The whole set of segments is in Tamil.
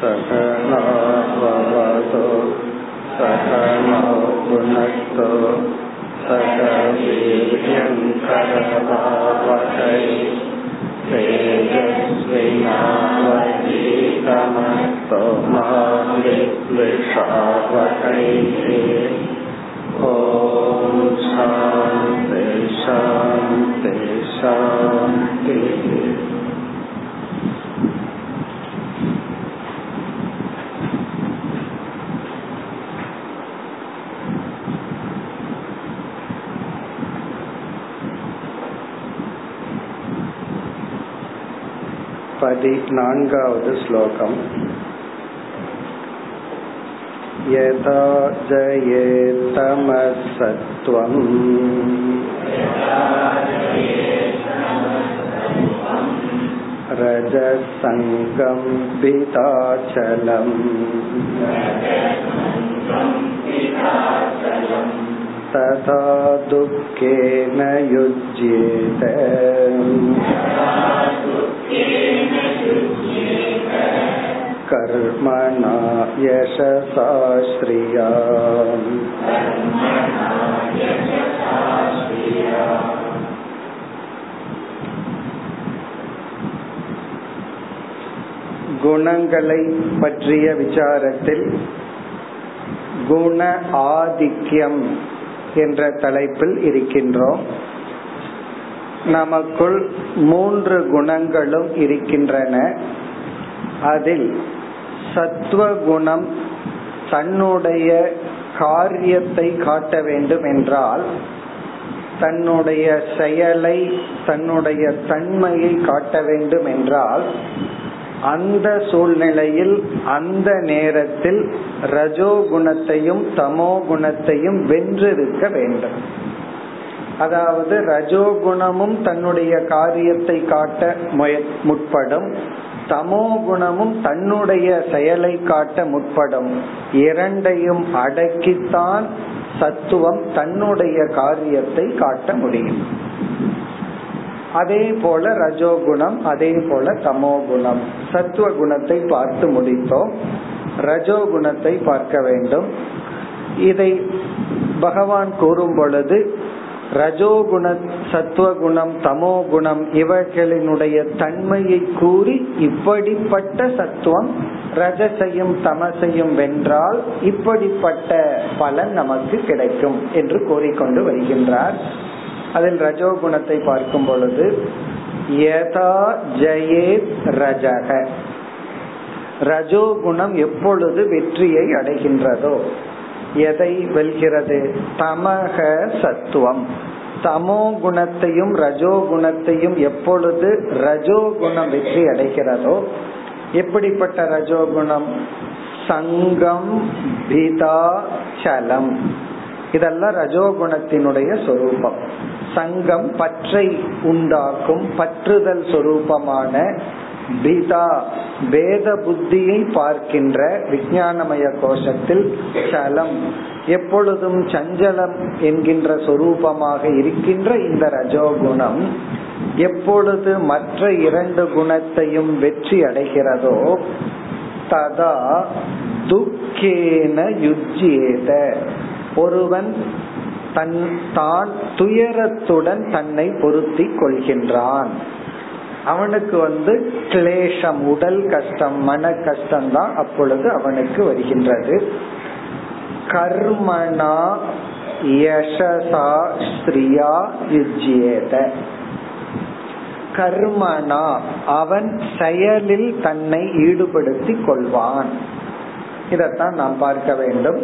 सकनाववतु सकनो पुनक्तो सकवीर्यङ्करवावहै तेजस्विनावधीतमस्तो मा विद्विषावहैः ॐ शान्ति शान्ति शान्तिः इति नान्गावद् श्लोकम् यथा जयेत्तमसत्त्वम् रजसङ्गं पिताचलम् तथा दुःखेन युज्येत कर्मणा यशसा श्रिया குணங்களை பற்றிய விசாரத்தில் குண ஆதிக்கியம் என்ற தலைப்பில் இருக்கின்றோம் நமக்குள் மூன்று குணங்களும் இருக்கின்றன அதில் சத்துவகுணம் தன்னுடைய காரியத்தை காட்ட வேண்டும் என்றால் தன்னுடைய செயலை தன்னுடைய தன்மையை காட்ட வேண்டும் என்றால் அந்த சூழ்நிலையில் அந்த நேரத்தில் ரஜோகுணத்தையும் தமோ குணத்தையும் வென்றிருக்க வேண்டும். அதாவது ரஜோகுணமும் தன்னுடைய காரியத்தை காட்ட முற்படும். தமோ குணமும் தன்னுடைய செயலை காட்ட முற்படும். இரண்டையும் அடக்கித்தான் சத்துவம் தன்னுடைய காரியத்தை காட்ட முடியும். அதே போல ரஜோகுணம் அதே போல தமோ குணம். சத்துவ குணத்தை பார்த்து முடித்தோம். ரஜோகுணத்தை பார்க்க வேண்டும். இதை பகவான் கூறும் பொழுது ரஜோகுண சத்துவகுணம் தமோ குணம் இவர்களினுடைய தன்மையை கூறி இப்படிப்பட்ட சத்துவம் ரஜசையும் தமசையும் வென்றால் இப்படிப்பட்ட பலன் நமக்கு கிடைக்கும் என்று கூறிக்கொண்டு வருகின்றார். அதில் ரஜோகுணத்தை பார்க்கும் பொழுது யதா ஜெயே ரஜக. ரஜோகுணம் எப்பொழுது வெற்றியை அடைகின்றதோ எதை வெல்கிறது? தமக சத்துவம். தமோ குணத்தையும் ரஜோ குணத்தையும் எப்பொழுது ரஜோ குணம் வெற்றி அடைகிறதோ எப்படிப்பட்ட ரஜோகுணம் சங்கம் பிதா சலம். இதெல்லாம் ரஜோகுணத்தினுடைய சொரூபம். சங்கம் பற்றை உண்டாக்கும் பற்றுதல் சொரூபமான பிதா வேத புத்தியை பார்க்கின்ற விஞ்ஞானமய கோஷத்தில் சலம். எப்பொழுதும் சஞ்சலம் என்கின்ற சொரூபமாக இருக்கின்ற இந்த ரஜோகுணம் எப்பொழுது மற்ற இரண்டு குணத்தையும் வெற்றி அடைகிறதோ ததா துக்கேன யுஜ்யேத. ஒருவன் தன் தான் துயரத்துடன் தன்னை பொருத்தி கொள்கின்றான். அவனுக்கு வந்து கிளேஷம் உடல் கஷ்டம் மன கஷ்டம் தான் அப்பொழுது அவனுக்கு வருகின்றது. கர்மனா யசசா ஸ்ரீயா யுஜ்யேத. கர்மனா அவன் செயலில் தன்னை ஈடுபடுத்தி கொள்வான். இதத்தான் நாம் பார்க்க வேண்டும்.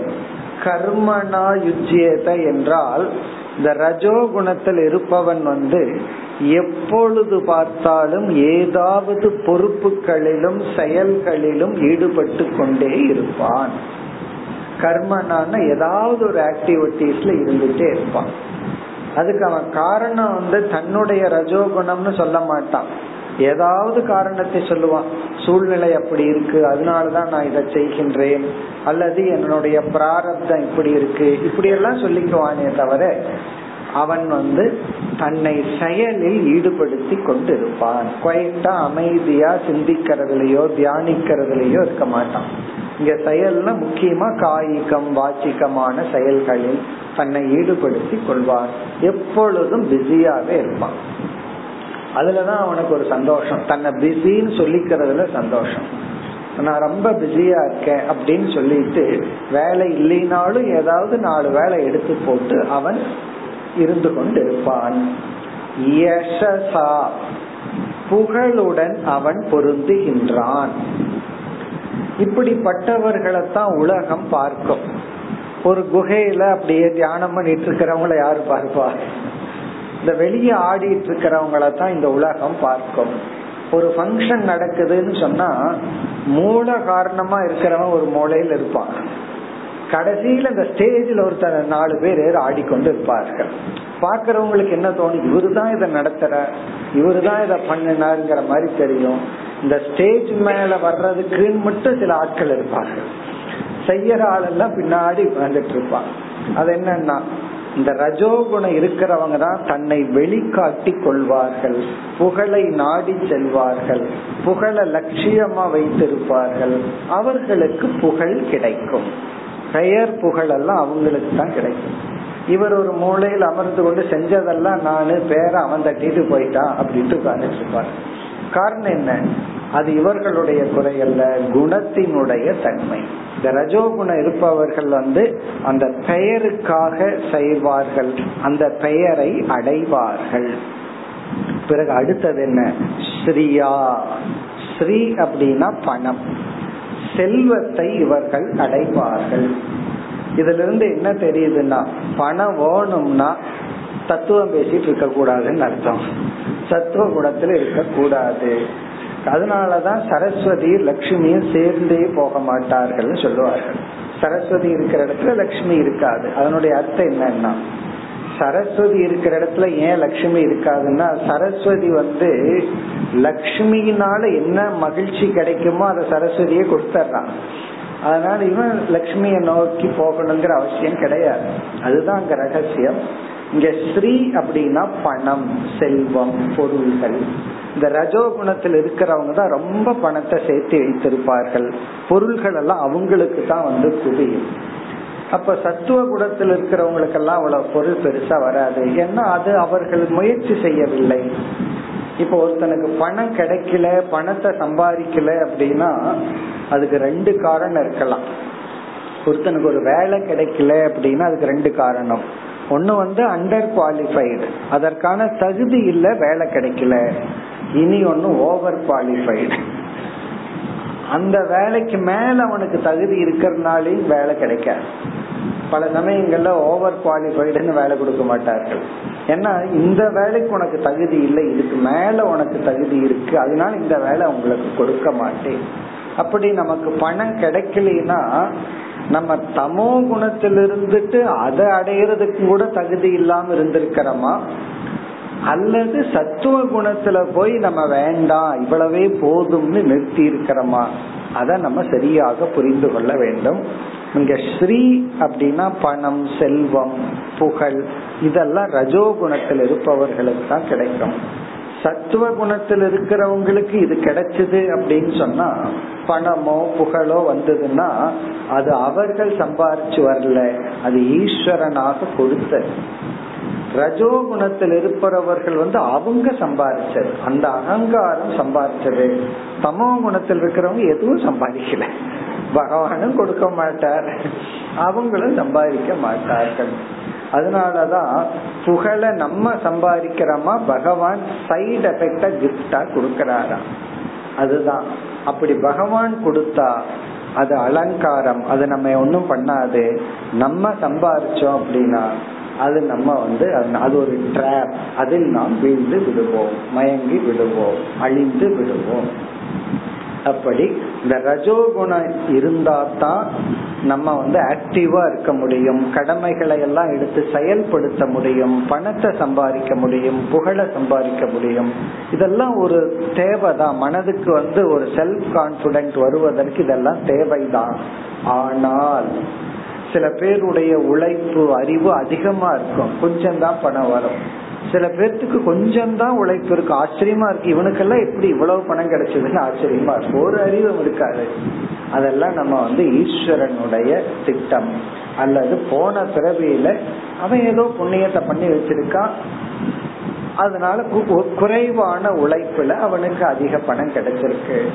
கர்மனா யுஜ்யேத என்றால் இந்த ரஜோ குணத்தில் இருப்பவன் வந்து எப்பொழுது பார்த்தாலும் ஏதாவது பொறுப்புகளிலும் செயல்களிலும் ஈடுபட்டு கொண்டே இருப்பான். கர்மனான ஏதாவது ஒரு ஆக்டிவிட்டிஸ்ல இருந்துட்டே இருப்பான். அதுக்கு அவன் காரணம் வந்து தன்னுடைய ரஜோகுணம்னு சொல்ல மாட்டான். ஏதாவது காரணத்தை சொல்லுவான் சூழ்நிலை அப்படி இருக்கு அதனாலதான் நான் இதை செய்கின்றேன் அல்லது என்னுடைய பிராரப்தம் இப்படி இருக்கு இப்படி எல்லாம் சொல்லிக்குவானே தவிர அவன் வந்து தன்னை செயலில் ஈடுபடுத்தி கொண்டு இருப்பான் குவைட்டா அமைதியா சிந்திக்கிறதுலயோ தியானிக்கிறதுலயோ இருக்க மாட்டான். இங்க செயல்னா முக்கியமா காய்கம் வாச்சிக்கமான செயல்களில் தன்னை ஈடுபடுத்தி கொள்வான். எப்பொழுதும் பிஸியாவே இருப்பான். அதுலதான் அவனுக்கு ஒரு சந்தோஷம். தன்னை பிஸின்னு சொல்லிக்கிறதுல சந்தோஷம். நான் ரொம்ப பிஸியா இருக்கேன் அப்படின்னு சொல்லிட்டு வேலை இல்லைனாலும் ஏதாவது நாலு வேலை எடுத்து போட்டு அவன் இருந்து கொண்டு இருப்பான் யசசா. புகழுடன் அவன் பொருந்துகின்றான். இப்படிப்பட்டவர்களைத்தான் உலகம் பார்க்கும். ஒரு குகையில அப்படியே தியானம் பண்ணிட்டு இருக்கிறவங்கள யாரு பார்ப்பா? இந்த வெளியே ஆடிட்டு இருக்கிறவங்களை தான் இந்த உலகம் பார்க்கும். ஒரு ஃபங்க்ஷன் நடக்குதுன்னு சொன்னா மூல காரணமா இருக்கிறவன் ஒரு மூலையில் இருப்பான். கடைசியில இந்த ஸ்டேஜில் ஒருத்தர் நாலு பேர் ஆடிக்கொண்டு இருப்பார்கள். பாக்குறவங்களுக்கு என்ன தோணும்? இவரு தான் இதை நடத்துற இவரு தான் இதை பண்ணினாருங்கிற மாதிரி தெரியும். இந்த ஸ்டேஜ் மேல வர்றதுக்குன்னு மட்டும் சில ஆட்கள் இருப்பார்கள். செய்யற ஆளெல்லாம் பின்னாடி வந்துட்டு இருப்பான். அது என்னன்னா இந்த ரஜோகுணம் இருக்கிறவங்க தான் தன்னை வெளிக்காட்டி கொள்வார்கள். புகழை நாடி செல்வார்கள். புகழ லட்சியமா வைத்திருப்பார்கள். அவர்களுக்கு புகழ் கிடைக்கும். பெயர் புகழ் எல்லாம் அவங்களுக்கு தான் கிடைக்கும். இவர் ஒரு மூலையில் அமர்ந்து கொண்டு செஞ்சதெல்லாம் நானு பேரை அவன் தட்டிட்டு போயிட்டான் அப்படின்ட்டு உட்கார்ந்துட்டு இருப்பார். காரணம் என்ன? அது இவர்களுடைய குறை அல்ல குணத்தினுடைய தன்மை. இந்த ரஜோகுணம் இருப்பவர்கள் வந்து அந்த பெயருக்காக செய்வார்கள். அந்த பெயரை அடைவார்கள். பிறகு அடுத்தது என்ன? ஸ்ரீயா. ஸ்ரீ அப்படின்னா பணம். செல்வத்தை இவர்கள் அடைவார்கள். இதுல இருந்து என்ன தெரியுதுன்னா பணம் வேணும்னா தத்துவம் பேசிட்டு இருக்க கூடாதுன்னு அர்த்தம். சத்துவ குணத்துல இருக்க கூடாது அதனாலதான் சரஸ்வதி லட்சுமியும் சேர்ந்தே போக மாட்டார்கள் சொல்லுவார்கள். சரஸ்வதி இருக்கிற இடத்துல லட்சுமி இருக்காது. அதனுடைய அர்த்தம் என்னன்னா சரஸ்வதி இருக்கிற இடத்துல ஏன் லட்சுமி இருக்காதுன்னா சரஸ்வதி வந்து லக்ஷ்மியினால என்ன மகிழ்ச்சி கிடைக்குமோ அதை சரஸ்வதியே கொடுத்துட்றான் அதனால இவன் லக்ஷ்மியை நோக்கி போகணுங்கிற அவசியம் கிடையாது. அதுதான் அங்க ரகசியம். இங்க ஸ்ரீ அப்படின்னா பணம் செல்வம் பொருள்கள். இந்த ரஜோ குணத்தில் இருக்கிறவங்க தான் ரொம்ப பணத்தை சேர்த்து வைத்திருப்பார்கள் பொருள்கள் எல்லாம் அவங்களுக்கு தான் வந்து குவியும் அப்ப சத்துவ குணத்தில் இருக்கிறவங்களுக்கெல்லாம் அவ்வளவு பொருள் பெருசா வராது. ஏன்னா அது அவர்கள் முயற்சி செய்யவில்லை. இப்ப ஒருத்தனுக்கு பணம் கிடைக்கல பணத்தை சம்பாதிக்கல அப்படின்னா அதுக்கு ரெண்டு காரணம் இருக்கலாம். ஒருத்தனுக்கு ஒரு வேலை கிடைக்கல அப்படின்னா அதுக்கு ரெண்டு காரணம். ஒன்னு வந்து அண்டர் குவாலிஃபைடு அதற்கான தகுதி இல்ல வேலை கிடைக்கல. இனி ஒன்னு ஓவர் குவாலிஃபைடு அந்த வேலைக்கு மேல அவனுக்கு தகுதி இருக்கிறதுனாலையும் வேலை கிடைக்காது. பல சமயங்கள்ல ஓவர் குவாலிஃபைடுன்னு வேலை கொடுக்க மாட்டார்கள். ஏன்னா இந்த வேலைக்கு உனக்கு தகுதி இல்லை இதுக்கு மேல உனக்கு தகுதி இருக்கு அதனால இந்த வேலை உங்களுக்கு கொடுக்க மாட்டேன். அப்படி நமக்கு பணம் கிடைக்கலனா நம்ம தமோ குணத்தில் இருந்துட்டு அதை அடையிறதுக்கு கூட தகுதி இல்லாம இருந்திருக்கிறோமா? அல்லது சத்துவ குணத்துல போய் நம்ம வேண்டாம் இவ்வளவே போதும்னு நிறுத்தி இருக்கிறோமா அதை நம்ம சரியாக புரிந்து கொள்ள வேண்டும். இங்க ஸ்ரீ அப்படின்னா பணம் செல்வம் புகழ் இதெல்லாம் ரஜோ குணத்தில் இருப்பவர்களுக்கு தான் கிடைக்கும். சத்துவ குணத்தில் இருக்கிறவங்களுக்கு இது கிடைச்சது அப்படின்னு சொன்னா பணமோ புகழோ வந்ததுன்னா அது அவர்கள் சம்பாரிச்சு வரல. அது ஈஸ்வரனாக கொடுத்தது. ரஜோ குணத்தில் இருப்பவர்கள் வந்து அவங்க சம்பாதிச்சது அந்த அகங்காரம் சம்பாதிச்சது தமோ குணத்தில் இருக்கிறவங்க எதுவும் சம்பாதிக்கல. பகவானும் கொடுக்க மாட்டார். அவங்களும் சம்பாதிக்க மாட்டார்கள். அதனாலதான் புகழ நம்ம சம்பாதிக்கிறோமா? பகவான் சைடு எஃபெக்டா கிஃப்டா கொடுக்கறாரா அதுதான். அப்படி பகவான் கொடுத்தா அது அலங்காரம் அது நம்ம ஒன்றும் பண்ணாது. நம்ம சம்பாரிச்சோம் அப்படின்னா அது நம்ம வந்து அது ஒரு ட்ராப் அதில் நாம் வீழ்ந்து விடுவோம் மயங்கி விடுவோம் அழிந்து விடுவோம். அப்படி இந்த ரஜோகுணம் இருந்தா தான் நம்ம வந்து ஆக்டிவா இருக்க முடியும். கடமைகளை எல்லாம் எடுத்து செயல்படுத்த முடியும். பணத்தை சம்பாதிக்க முடியும். புகழை சம்பாதிக்க முடியும். இதெல்லாம் ஒரு தேவைதான். மனதுக்கு வந்து ஒரு செல்ஃப் கான்பிடன்ட் வருவதற்கு இதெல்லாம் தேவைதான். ஆனால் சில பேருடைய உழைப்பு அறிவு அதிகமா இருக்கும். கொஞ்சம் தான் பணம் வரும். சில பேர்த்துக்கு கொஞ்சம் தான் உழைப்பு இருக்கு. ஆச்சரியமா இருக்கு. இவனுக்கெல்லாம் எப்படி இவ்வளவு பணம் கிடைச்சதுன்னு ஆச்சரியமா இருக்கு. ஒரு அறிவும் இருக்காது. அதெல்லாம் நம்ம வந்து ஈஸ்வரனுடைய திட்டம். அல்லது போன பிறவியில அவன் ஏதோ புண்ணியத்தை பண்ணி வச்சிருக்கான். அதனால குறைவான உழைப்புல அவனுக்கு அதிக பணம் கிடைச்சிருக்கு.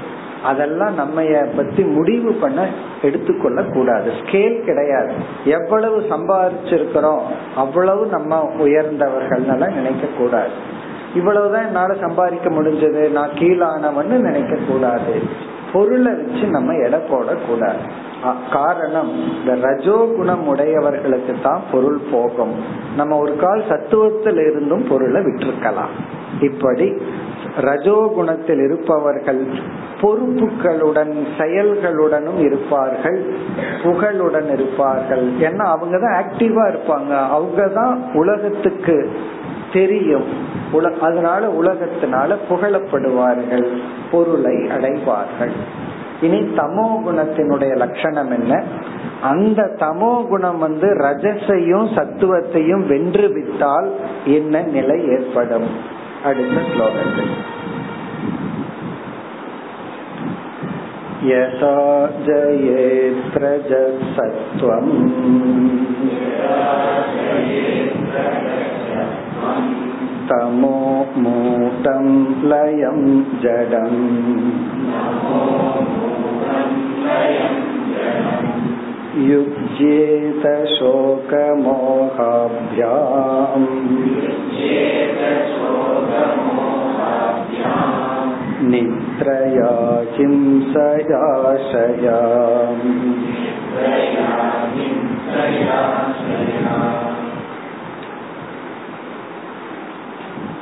அதெல்லாம் நம்ம பத்தி முடிவு பண்ண எடுத்துக்கொள்ள கூடாது ஸ்கேல் கிடையாது. எவ்வளவு சம்பாதிச்சிருக்கிறோம் அவ்வளவு நம்ம உயர்ந்தவர்கள் நினைக்க கூடாது இவ்வளவுதான் என்னால சம்பாதிக்க முடிஞ்சது நான் கீழானவன்னு நினைக்க கூடாது பொருளை வச்சு நம்ம எடை போடக்கூடாது. காரணம் இந்த ரஜோ குணம் உடையவர்களுக்கு தான் பொருள் போகும். நம்ம ஒரு கால் சத்துவத்தில் இருந்தும் பொருளை விட்டிருக்கலாம். இப்படி ரஜோ குணத்தில் இருப்பவர்கள் பொறுப்புகளுடன் செயல்களுடனும் இருப்பார்கள் புகழுடன் இருப்பார்கள். ஏன்னா அவங்க தான் ஆக்டிவா இருப்பாங்க. அவங்க தான் உலகத்துக்கு தெரியும் அதனால உலகத்தினால புகழப்படுவார்கள் பொருளை அடைவார்கள் இனி தமோ குணத்தினுடைய லட்சணம் என்ன அந்த தமோ குணம் வந்து ரஜசையும் சத்துவத்தையும் வென்று விட்டால் என்ன நிலை ஏற்படும் அடுத்த ஸ்லோகத்தில் यथा जयेत्रजसत्त्वम् तमो मूतं लयं जडम् युज्येत शोकमोहाभ्याम् निद्रया हिंसयाशया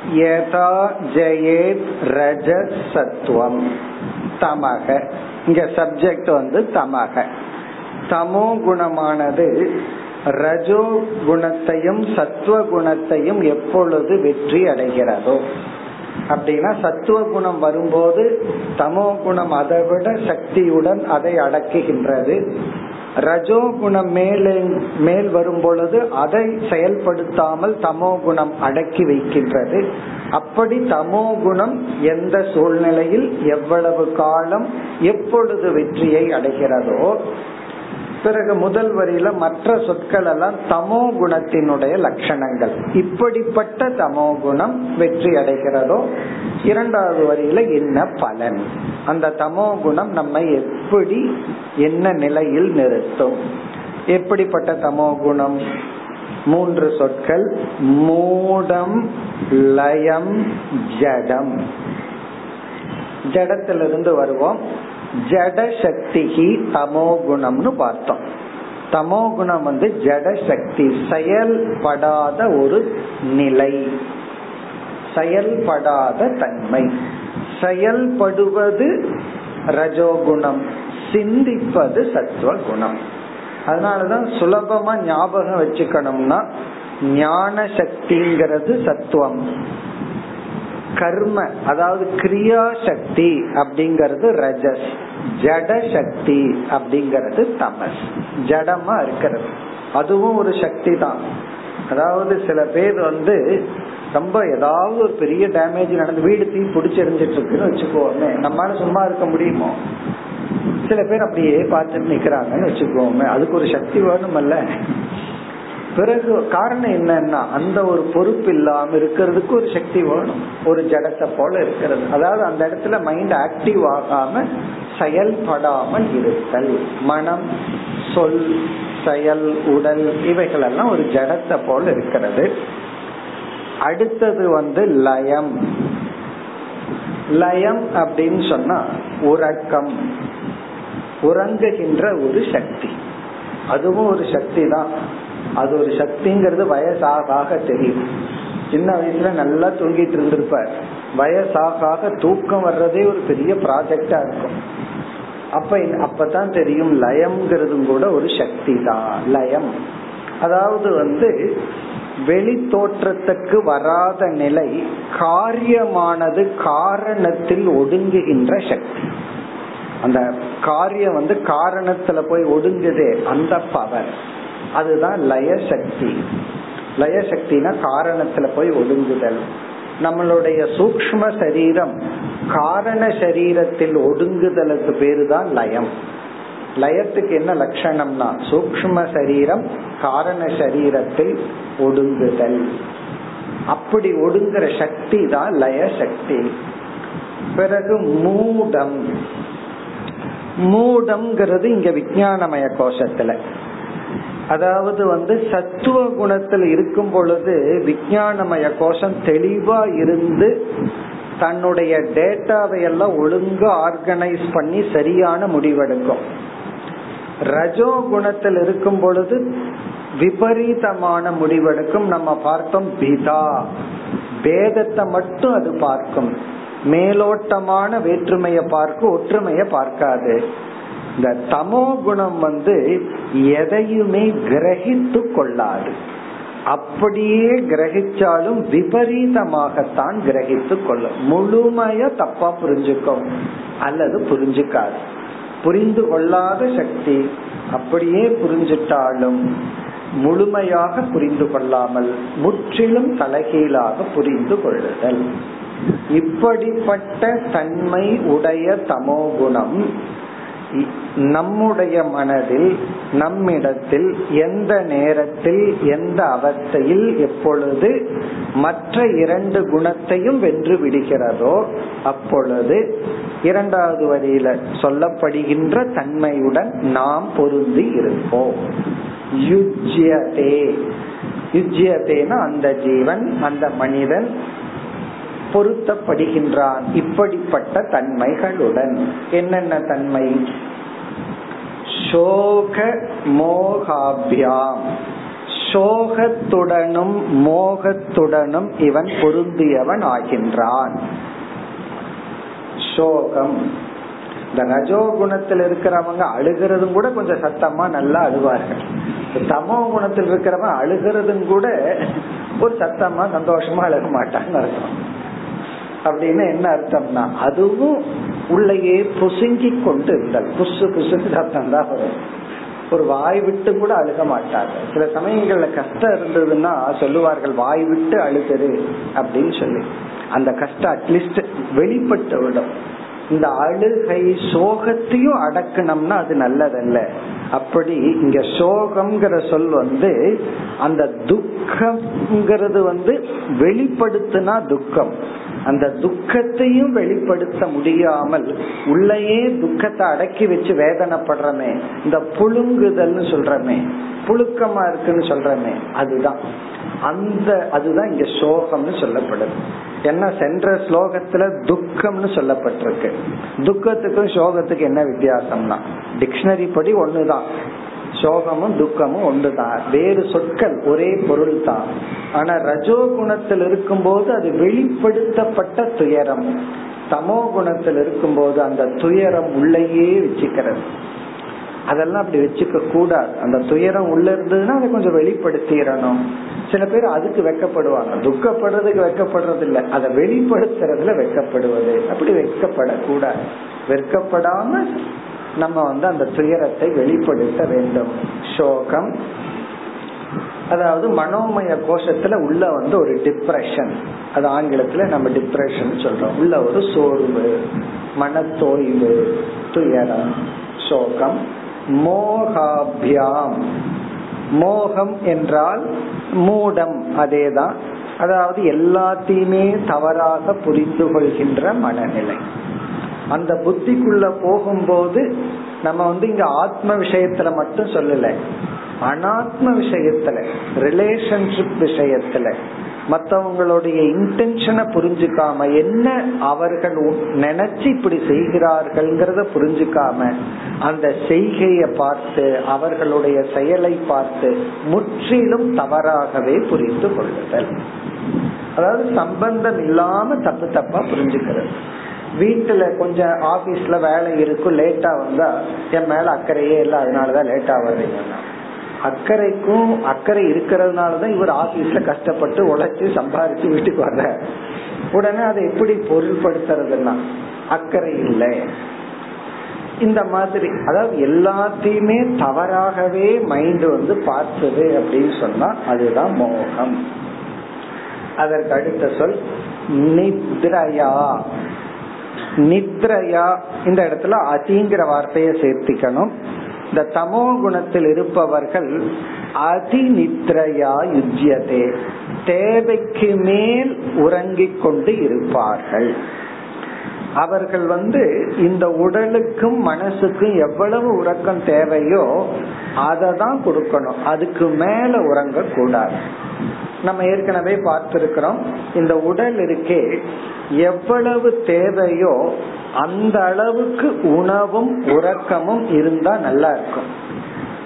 யதா ஜெயேத் ரஜ சத்துவம் தமக. இங்க சப்ஜெக்ட் வந்து தமக. தமோ குணமானது ரஜோ குணத்தையும் சத்துவ குணத்தையும் எப்பொழுது வெற்றி அடைகிறதோ. அப்படின்னா சத்துவ குணம் வரும்போது தமோ குணம் அதை விட சக்தியுடன் அதை அடக்குகின்றது. ரஜோ குணம் மேலே மேல் வரும் பொழுது அதை செயல்படுத்தாமல் தமோ குணம் அடக்கி வைக்கின்றது. அப்படி தமோ குணம் எந்த சூழ்நிலையில் எவ்வளவு காலம் எப்பொழுது வெற்றியை அடைகிறதோ பிறகு முதல் வரியில மற்ற சொற்கள் எல்லாம் தமோ குணத்தினுடைய லட்சணங்கள். இப்படிப்பட்ட தமோ குணம் வெற்றி அடைகிறதோ இரண்டாவது வரியில என்ன பலன்? அந்த தமோ குணம் நம்மை எப்படி என்ன நிலையில் நிறுத்தும்? எப்படிப்பட்ட தமோ குணம்? மூன்று சொற்கள். மூடம் லயம் ஜடம். ஜடத்திலிருந்து வருவோம். ஜட சக்திகி தமோ குணம்னு பார்த்தோம். தமோ குணம் வந்து ஜட சக்தி செயல்படாத ஒரு நிலை. செயல்படாத தன்மை. செயல்படுவது ரஜோகுணம் சிந்திப்பது சத்துவ குணம் அதனாலதான் சுலபமா ஞாபகம் வச்சுக்கணும்னா ஞான சக்திங்கிறது சத்துவம். கர்ம அதாவது கிரியா சக்தி அப்படிங்கறது ரஜஸ். ஜட சக்தி அப்படிங்கறது தமஸ் ஜடமா இருக்கிறது. அதுவும் ஒரு சக்தி தான். அதாவது சில பேர் வந்து ரொம்ப ஏதாவது ஒரு பெரிய டேமேஜ் நடந்து வீடு தீ பிடிச்சிருந்துட்டு இருக்குன்னு வச்சுக்கோமே. நம்மளால சும்மா இருக்க முடியுமோ? சில பேர் அப்படியே பார்த்துட்டு நிக்கிறாங்கன்னு வச்சுக்கோமே. அதுக்கு ஒரு சக்தி வேணுமல்ல. பிறகு காரணம் என்னன்னா அந்த ஒரு பொறுப்பு இல்லாம இருக்கிறதுக்கு ஒரு சக்தி வேணும். ஒரு ஜடத்தை போல இருக்கிறது. அதாவது அந்த இடத்துல மைண்ட் ஆக்டிவ் ஆகாம செயல்படாமல் இருத்தல். மனம் சொல் செயல் உடல் இவைகள் எல்லாம் ஒரு ஜடத்தை போல இருக்கிறது. அடுத்தது வந்து லயம். லயம் அப்படின்னு சொன்னா உறக்கம். உறங்குகின்ற ஒரு சக்தி. அதுவும் ஒரு சக்தி தான். அது ஒரு சக்திங்கிறது வயசாக தெரியும். சின்ன வயசுல நல்லா தூங்கிட்டு இருந்திருப்பார் வயசாக தூக்கம் வர்றதே ஒரு பெரிய ப்ராஜெக்டா இருக்கும். அப்ப அப்பதான் தெரியும் லயம்ங்கிறதும் கூட ஒரு சக்தி தான் லயம். அதாவது வந்து வெளி தோற்றத்துக்கு வராத நிலை காரியமானது காரணத்தில் ஒடுங்குகின்ற சக்தி. அந்த காரியம் வந்து காரணத்துல போய் ஒடுங்குதே அந்த பவர் அதுதான் லய சக்தி லய சக்தினா காரணத்துல போய் ஒடுங்குதல். நம்மளுடைய சூக்ம சரீரம் காரண சரீரத்தில் ஒடுங்குதலுக்கு பேரு தான் லயம். லயத்துக்கு என்ன லட்சணம்னா சூக்ம சரீரம் காரண சரீரத்தில் ஒடுங்குதல். அப்படி ஒடுங்குற சக்தி தான் லய சக்தி பிறகு மூடம். மூடம்ங்கிறது இங்க விஜயானமய கோஷத்துல. அதாவது வந்து சத்துவ குணத்தில் இருக்கும் பொழுது விஜயானமய கோஷம் தெளிவா இருந்து தன்னுடைய டேட்டாவை எல்லாம் ஒழுங்கா ஆர்கனைஸ் பண்ணி சரியான முடிவெடுக்கும். ரஜோ குணத்தில் இருக்கும் பொழுது விபரீதமான முடிவெடுக்கும். நம்ம பார்த்தோம் பிதா. பேதத்தை மட்டும் அது பார்க்கும். மேலோட்டமான வேற்றுமையை பார்க்கும் ஒற்றுமையை பார்க்காது. இந்த தமோ குணம் வந்து எதையுமே கிரகித்து கொள்ளாது. அப்படியே கிரகிச்சாலும் விபரீதமாகத்தான் கிரகித்து கொள்ளும் முழுமைய தப்பா புரிஞ்சுக்கும் அல்லது புரிஞ்சுக்காது. புரிந்து கொள்ளாத சக்தி அப்படியே புரிஞ்சிட்டாலும் முழுமையாக புரிந்து கொள்ளாமல் முற்றிலும் தலைகீழாக புரிந்து கொள்ளுதல். இப்படிப்பட்ட தன்மை உடைய தமோகுணம் நம்முடைய மனதில் நம்மிடத்தில் எந்த நேரத்தில் எந்த அவஸ்தையில் எப்பொழுது மற்ற இரண்டு குணத்தையும் வென்று விடுகிறதோ அப்பொழுது இரண்டாவது வரியில சொல்லப்படுகின்ற தன்மையுடன் நாம் பொருந்தி இருப்போம். யுஜ்யதே. யுஜ்யதேனா அந்த ஜீவன் அந்த மனிதன் பொருத்தப்படுகின்றான் இப்படிப்பட்ட தன்மைகளுடன். என்னென்ன தன்மை? சோக மோகாபியாம். சோகத்துடனும் மோகத்துடனும் இவன் பொருந்தியவன் ஆகின்றான். சோகம். இந்த ரஜோ குணத்தில் இருக்கிறவங்க அழுகிறதும் கூட கொஞ்சம் சத்தமா நல்லா அழுவார்கள். தமோ குணத்தில் இருக்கிறவன் அழுகிறதும் கூட ஒரு சத்தமா சந்தோஷமா அழுக மாட்டான்னு அர்த்தம். அப்படின்னு என்ன அர்த்தம்னா அதுவும் உள்ளேயே புசுங்கி கொண்டு இருந்தல் புசு புசுக்கு சத்தம் தான் வரும். ஒரு வாய் விட்டு கூட அழுக மாட்டாங்க. சில சமயங்கள்ல கஷ்டம் இருந்ததுன்னா சொல்லுவார்கள் வாய் விட்டு அழுகுது அப்படின்னு சொல்லி. அந்த கஷ்டம் அட்லீஸ்ட் வெளிப்பட்டு விடும். இந்த அழுகை சோகத்தையும் அடக்கணும்னா அது நல்லதல்ல. அப்படி இங்க சோகம்ங்கிற சொல் வந்து அந்த துக்கம்ங்கிறது வந்து வெளிப்படுத்துனா துக்கம். அந்த துக்கத்தையும் வெளிப்படுத்த முடியாமல் உள்ளேயே துக்கத்தை அடக்கி வச்சு வேதனைப்படுறமே இந்த புழுங்குதல்னு சொல்றமே புழுக்கமா இருக்குன்னு சொல்றமே அதுதான். அந்த அதுதான் இங்க சோகம்னு சொல்லப்படுது. ஏன்னா சென்ற ஸ்லோகத்துல துக்கம்னு சொல்லப்பட்டிருக்கு. துக்கத்துக்கும் சோகத்துக்கு என்ன வித்தியாசம்னா டிக்ஷனரி படி ஒண்ணுதான். சோகமும் துக்கமும் ஒன்றுதான். வேறு சொற்கள் ஒரே பொருள் தான் ஆனா ரஜோ குணத்தில் இருக்கும்போது அது வெளிப்படுத்தப்பட்ட துயரம். தமோ குணத்தில் இருக்கும்போது அந்த துயரம் உள்ளேயே வச்சுக்கிறது. அதெல்லாம் அப்படி வச்சுக்க கூடாது. அந்த துயரம் உள்ள இருந்ததுன்னா அதை கொஞ்சம் வெளிப்படுத்திடணும். சில பேர் அதுக்கு வெக்கப்படுவாங்க. துக்கப்படுறதுக்கு வெக்கப்படுறது இல்ல அதை வெளிப்படுத்துறதுல வெக்கப்படுவது. அப்படி வெக்கப்படக்கூடாது. வெக்கப்படாம நம்ம வந்து அந்த துயரத்தை வெளிப்படுத்த வேண்டும். சோகம். அதாவது மனோமய கோஷத்துல உள்ள வந்து ஒரு டிப்ரெஷன் அது ஆங்கிலத்துல நம்ம டிப்ரெஷன் சொல்றோம். உள்ள ஒரு சோர்வு மனத்தோய்வு துயரம் சோகம். மோகாபியாம். மோகம் என்றால் மூடம் அதேதான். அதாவது எல்லாத்தையுமே தவறாக புரிந்து கொள்கின்ற மனநிலை. அந்த புத்திக்குள்ள போகும்போது நம்ம வந்து இங்க ஆத்ம விஷயத்துல மட்டும் சொல்லல. அனாத்ம விஷயத்துல ரிலேஷன்ஷிப் விஷயத்துல மற்றவங்களுடைய இன்டென்ஷனை புரிஞ்சுக்காம என்ன அவர்கள் நினைச்சு இப்படி செய்கிறார்கள்ங்கிறத புரிஞ்சுக்காம அந்த செய்கையை பார்த்து அவர்களுடைய செயலை பார்த்து முற்றிலும் தவறாகவே புரிந்து கொள்ளுதல். அதாவது சம்பந்தம் இல்லாம தப்பு தப்பா புரிஞ்சுக்கிறது. வீட்டுல கொஞ்சம் ஆபீஸ்ல வேலை இருக்கும் லேட்டா வந்தா என் மேல அக்கறையே இல்லை அதனாலதான் லேட்டா வர்றீங்கன்னா அக்கறைக்கும் அக்கறை இருக்கிறதுனாலதான் இவர் ஆபீஸ்ல கஷ்டப்பட்டு உழைச்சு சம்பாரிச்சு வீட்டுக்கு வர்ற உடனே அதை எப்படி பொருள்படுத்துறதுன்னா அக்கறை இல்லை. இந்த மாதிரி அதாவது எல்லாத்தையுமே தவறாகவே மைண்ட் வந்து பார்த்தது அப்படின்னு சொன்னா அதுதான் மோகம். அதற்கு அடுத்த சொல் நித்ரயா. நித்ரயா இந்த இடத்துல அதிங்கிற வார்த்தையை சேர்த்திக்கணும். இந்த தமோ குணத்தில் இருப்பவர்கள் அதி நித்ரையா யுஜ்யதே. தேவைக்கு மேல் உறங்கிக் கொண்டு இருப்பார்கள். அவர்கள் வந்து இந்த உடலுக்கும் மனசுக்கும் எவ்வளவு உறக்கம் தேவையோ அதை தான் கொடுக்கணும். அதுக்கு மேல உறங்க கூடாது நம்ம ஏற்கனவே பார்த்திருக்கிறோம். இந்த உடல் இருக்கே எவ்வளவு தேவையோ அந்த அளவுக்கு உணவும் உறக்கமும் இருந்தா நல்லா இருக்கும்.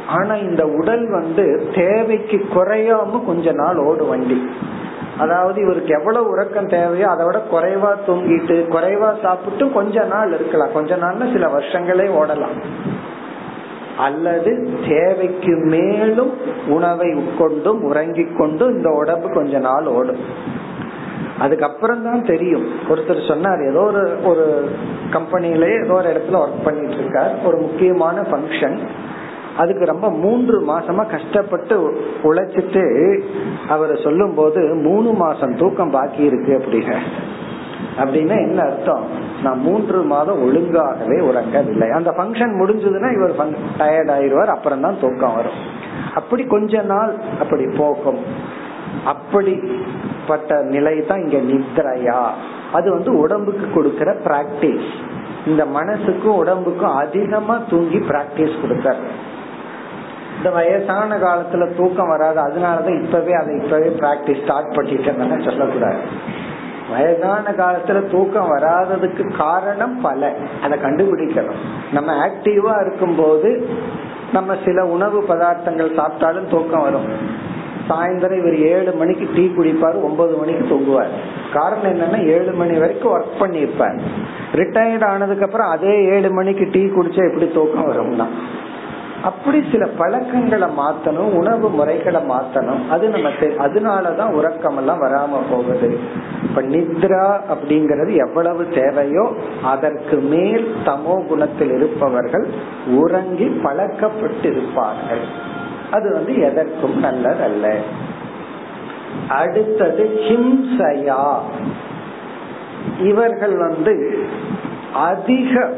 ஆனா இந்த உடல் வந்து தேவைக்கு குறையாம கொஞ்ச நாள் ஓடு வண்டி. அதாவது இவருக்கு எவ்வளவு உறக்கம் தேவையோ அதை விட குறைவா தூங்கிட்டு குறைவா சாப்பிட்டு கொஞ்ச நாள் இருக்கலாம். கொஞ்ச நாள்ல சில வருஷங்களே ஓடலாம். அல்லது தேவைக்கு மேலும் உணவை உட்கொண்டும் உறங்கிக் கொண்டும் இந்த உடம்பு கொஞ்ச நாள் ஓடும். அதுக்கப்புறம் தான் தெரியும். ஒருத்தர் சொன்னார் ஏதோ ஒரு ஒரு கம்பெனிலே ஏதோ ஒரு இடத்துல ஒர்க் பண்ணிட்டு இருக்கார் ஒரு முக்கியமான ஃபங்க்ஷன் அதுக்கு ரொம்ப மூன்று மாசமா கஷ்டப்பட்டு உழைச்சிட்டு அவர் சொல்லும் போது மூணு மாசம் தூக்கம் பாக்கி இருக்கு அப்படிங்க. அப்படின்னா என்ன அர்த்தம்? நான் மூன்று மாதம் ஒழுங்காகவே உறங்கவில்லை. அந்த ஃபங்க்ஷன் முடிஞ்சதுன்னா இவர் டயர்ட் ஆயிடுவார் அப்புறம் தான் தூக்கம் வரும். அப்படி கொஞ்ச நாள் அப்படி போகும். அப்படிப்பட்ட நிலை தான் இங்க நித்ரையா. அது வந்து உடம்புக்கு கொடுக்கிற பிராக்டிஸ் இந்த மனசுக்கும் உடம்புக்கும் அதிகமா தூங்கி பிராக்டிஸ் கொடுக்கற இந்த வயசான காலத்துல தூக்கம் வராது அதனாலதான் இப்பவே அதை இப்பவே பிராக்டிஸ் ஸ்டார்ட் பண்ணிட்டேன்னு சொல்லக்கூடாது. வயதான காலத்துல தூக்கம் வராததுக்கு காரணம் பல. அதை கண்டுபிடிக்கணும். நம்ம ஆக்டிவா இருக்கும் போது நம்ம சில உணவு பதார்த்தங்கள் சாப்பிட்டாலும் தூக்கம் வரும். சாயந்தரம் இவர் ஏழு மணிக்கு டீ குடிப்பார் ஒன்பது மணிக்கு தூங்குவார். காரணம் என்னன்னா ஏழு மணி வரைக்கும் ஒர்க் பண்ணியிருப்பார். ரிட்டையர்ட் ஆனதுக்கு அப்புறம் அதே ஏழு மணிக்கு டீ குடிச்சா எப்படி தூக்கம் வரும்னா? அப்படி சில பழக்கங்களை மாத்தணும் உணவு முறைகளை மாத்தணும். அது நமக்கு அதனாலதான் உறக்கம் எல்லாம் வராம போகுது. இப்ப நித்ரா அப்படிங்கறது எவ்வளவு தேவையோ அதற்கு மேல் தமோ குணத்தில் இருப்பவர்கள் உறங்கி பழக்கப்பட்டு இருப்பார்கள். அது வந்து எதற்கும் நல்லதல்ல. அடுத்தது ஹிம்சையா. இவர்கள் வந்து அதிக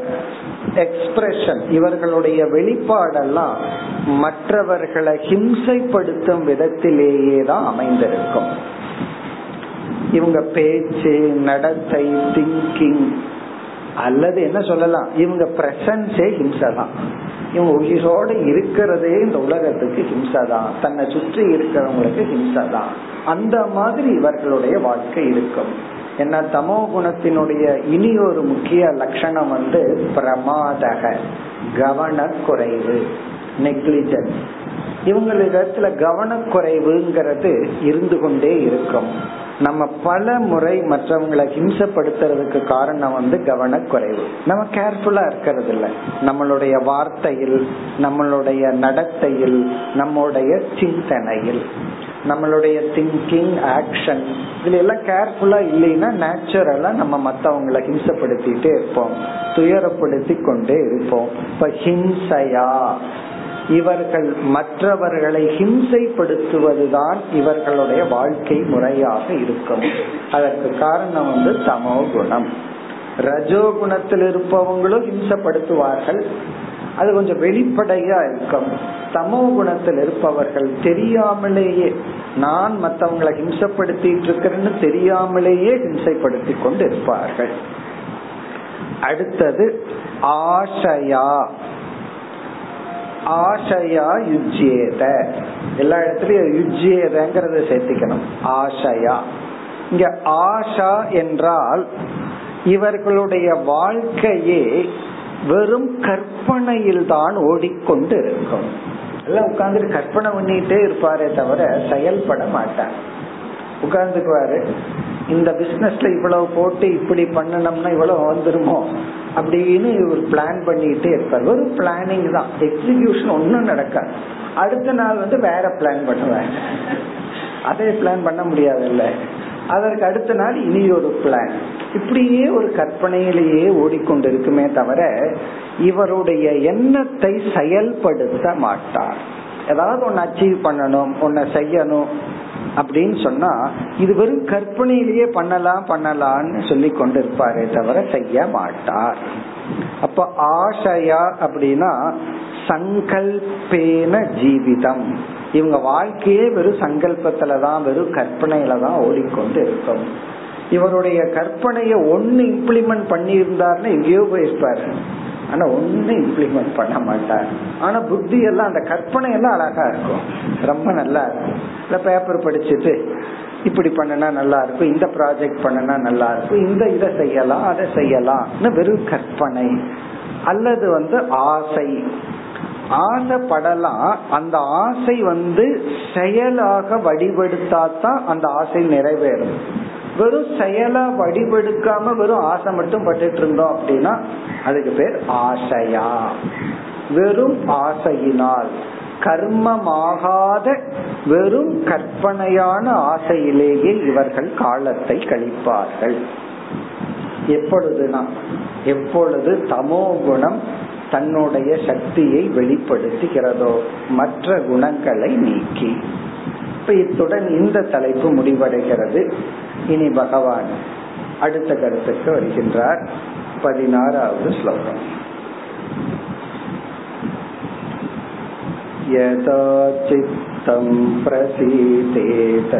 எக்ஸ்பிரஷன் இவர்களுடைய வெளிப்பாடெல்லாம் மற்றவர்களை ஹிம்சைப்படுத்தும் விதத்திலேயே தான் அமைந்திருக்கும். இவங்க பேச்சு நடத்தை திங்கிங் அல்லது என்ன சொல்லலாம்? இவங்க பிரசன்ஸே ஹிம்சை தான் இவங்க உயிரோடு இருக்கிறதே இந்த உலகத்துக்கு ஹிம்சை தான் தன்னை சுற்றி இருக்கிறவங்களுக்கு ஹிம்சை தான் அந்த மாதிரி இவர்களுடைய வாழ்க்கை இருக்கும். என்ன தமோ குணத்தினுடைய இனி ஒரு முக்கிய லட்சணம் வந்து பிரமாதக கவனக்குறைவு நெக்லிஜென்ஸ் இவங்களிடத்துல கவனக்குறைவுங்கிறது இருந்து கொண்டே இருக்கும். நம்ம பல முறை மற்றவங்களை ஹிம்சப்படுத்துறதுக்கு காரணம் வந்து கவனக்குறைவு. நம்ம கேர்ஃபுல்லா இருக்கிறது இல்லை நம்மளுடைய வார்த்தையில் நம்மளுடைய நடத்தையில் நம்முடைய சிந்தனையில். நம்மளுடைய திங்கிங் ஆக்ஷன் இதுல எல்லாம் கேர்ஃபுல்லா இல்லைன்னா நேச்சுரலா நம்ம மத்தவங்களை ஹிம்சப்படுத்திட்டே இருப்போம். துயரப்படுத்தி கொண்டே இருப்போம். இப்ப ஹிம்சையா? இவர்கள் மற்றவர்களை ஹிம்சைப்படுத்துவதுதான் இவர்களுடைய வாழ்க்கை முறையாக இருக்கும். அதற்கு காரணம் வந்து தமோ குணம் ரஜோ குணத்தில் இருப்பவங்களும் ஹிம்சப்படுத்துவார்கள். அது கொஞ்சம் வெளிப்படையா இருக்கும். தமோ குணத்தில் இருப்பவர்கள் தெரியாமலேயே நான் மற்றவங்களை ஹிம்சப்படுத்திட்டு இருக்கிறேன்னு தெரியாமலேயே ஹிம்சைப்படுத்தி கொண்டு இருப்பார்கள் அடுத்தது ஆசையா. ஆசையா யுஜ்யேத. எல்லா இடத்துலயும் யுஜ்யேதங்கிறத சேர்த்திக்கணும். ஆசையா. இங்க ஆஷா என்றால் இவர்களுடைய வாழ்க்கையே வெறும் கற்பனையில் தான் ஓடிக்கொண்டு இருக்கும் எல்லாம் உட்கார்ந்துட்டு கற்பனை பண்ணிட்டே இருப்பாரே தவிர செயல்பட மாட்டார். உட்கார்ந்துக்குவாரு இந்த பிசினஸ்ல இவ்வளவு போட்டு இப்படி பண்ணணும்னா இவ்வளவு வந்துருமோ அப்படின்னு இவர் பிளான் பண்ணிட்டே இருப்பார். ஒரு பிளானிங் தான். எக்ஸிகியூஷன் ஒன்றும் நடக்காது. அடுத்த நாள் வந்து வேற பிளான் பண்ணுவேன் அதே பிளான் பண்ண முடியாதுல்ல. அதற்கு அடுத்த நாள் இனி ஒரு பிளான் இப்படியே ஒரு கற்பனையிலேயே ஓடிக்கொண்டிருக்குமே தவிர இவருடைய எண்ணத்தை செயல்படுத்த மாட்டார். ஏதாவது ஒன்னு அச்சீவ் பண்ணணும் ஒன்ன செய்யணும் அப்படின்னு சொன்னா இது வெறும் கற்பனையிலேயே பண்ணலாம் பண்ணலாம்னு சொல்லி கொண்டிருப்பாரே தவிர செய்ய மாட்டார். அப்ப ஆசையா அப்படின்னா சங்கல்பேன ஜீவிதம். இவங்க வாழ்க்கையே வெறும் சங்கல்பத்துலதான் வெறும் கற்பனையில தான் ஓடிக்கொண்டு இருக்கும். இவருடைய கற்பனைய ஒன்னு இம்ப்ளிமெண்ட் பண்ணி இருந்தாருன்னு எங்கேயோ போயிருப்பாரு. ஆனா ஒன்னு இம்ப்ளிமெண்ட் பண்ண மாட்டார். ஆனா புத்தி எல்லாம் அந்த கற்பனை எல்லாம் அழகா இருக்கும். ரொம்ப நல்லா இருக்கும். இந்த பேப்பர் படிச்சுட்டு இப்படி பண்ணனா நல்லா இருக்கும் இந்த ப்ராஜெக்ட் பண்ணனா நல்லா இருக்கும் இந்த இதை செய்யலாம் அதை செய்யலாம் வெறும் கற்பனை. அல்லது வந்து ஆசை. ஆசைப்படலாம். அந்த ஆசை வந்து செயலாக வடிவெடுத்தாதான் அந்த ஆசை நிறைவேறும். வெறும் செயலா வடிவெடுக்காம வெறும் ஆசை மட்டும் பட்டுட்டு இருந்தோம் அப்படின்னா அதுக்கு பேர் ஆசையா. வெறும் ஆசையினால் கர்மமாகாத வெறும் கற்பனையான ஆசையிலேயே இவர்கள் காலத்தை கழிப்பார்கள். எப்பொழுதுனா எப்பொழுது தமோ குணம் தன்னுடைய சக்தியை வெளிப்படுத்துகிறதோ மற்ற குணங்களை நீக்கி இப்ப இத்துடன் இந்த தலைப்பு முடிவடைகிறது இனி பகவான் அடுத்த கருத்துக்கு வருகின்றார் பதினாறாவது ஸ்லோகம் यदा चित्तं प्रसीदेत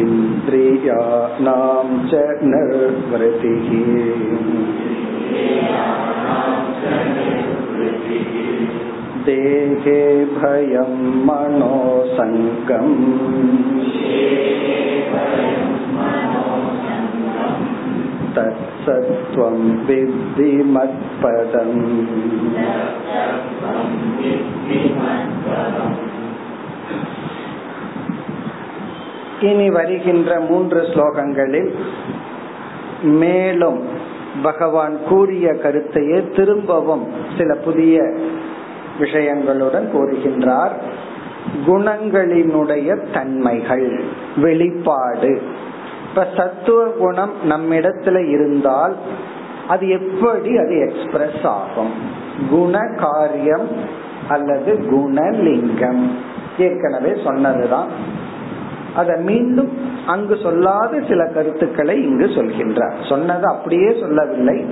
इन्द्रियाणां च निर्वृतिः देहे भयं मनोसङ्गम् तत्सत्त्वं विद्धि मत्पदम् இனி வருகின்ற மூன்று ஸ்லோகங்களில் மேலும் பகவான் கூறிய கருத்தையே திரும்பவும் சில புதிய விஷயங்களுடன் கூறுகின்றார். குணங்களினுடைய தன்மைகள் வெளிப்பாடு. இப்ப சத்துவ குணம் நம்மிடத்துல இருந்தால் அது எப்படி அது எக்ஸ்பிரஸ் ஆகும்? குண காரியம் அல்லது குணலிங்கம். ஏற்கனவே சொன்னதுதான். அதை மீண்டும் அங்கு சொல்லாத சில கருத்துக்களை இங்கு சொல்கின்றார். சொன்னது அப்படியே சொல்லவில்லை.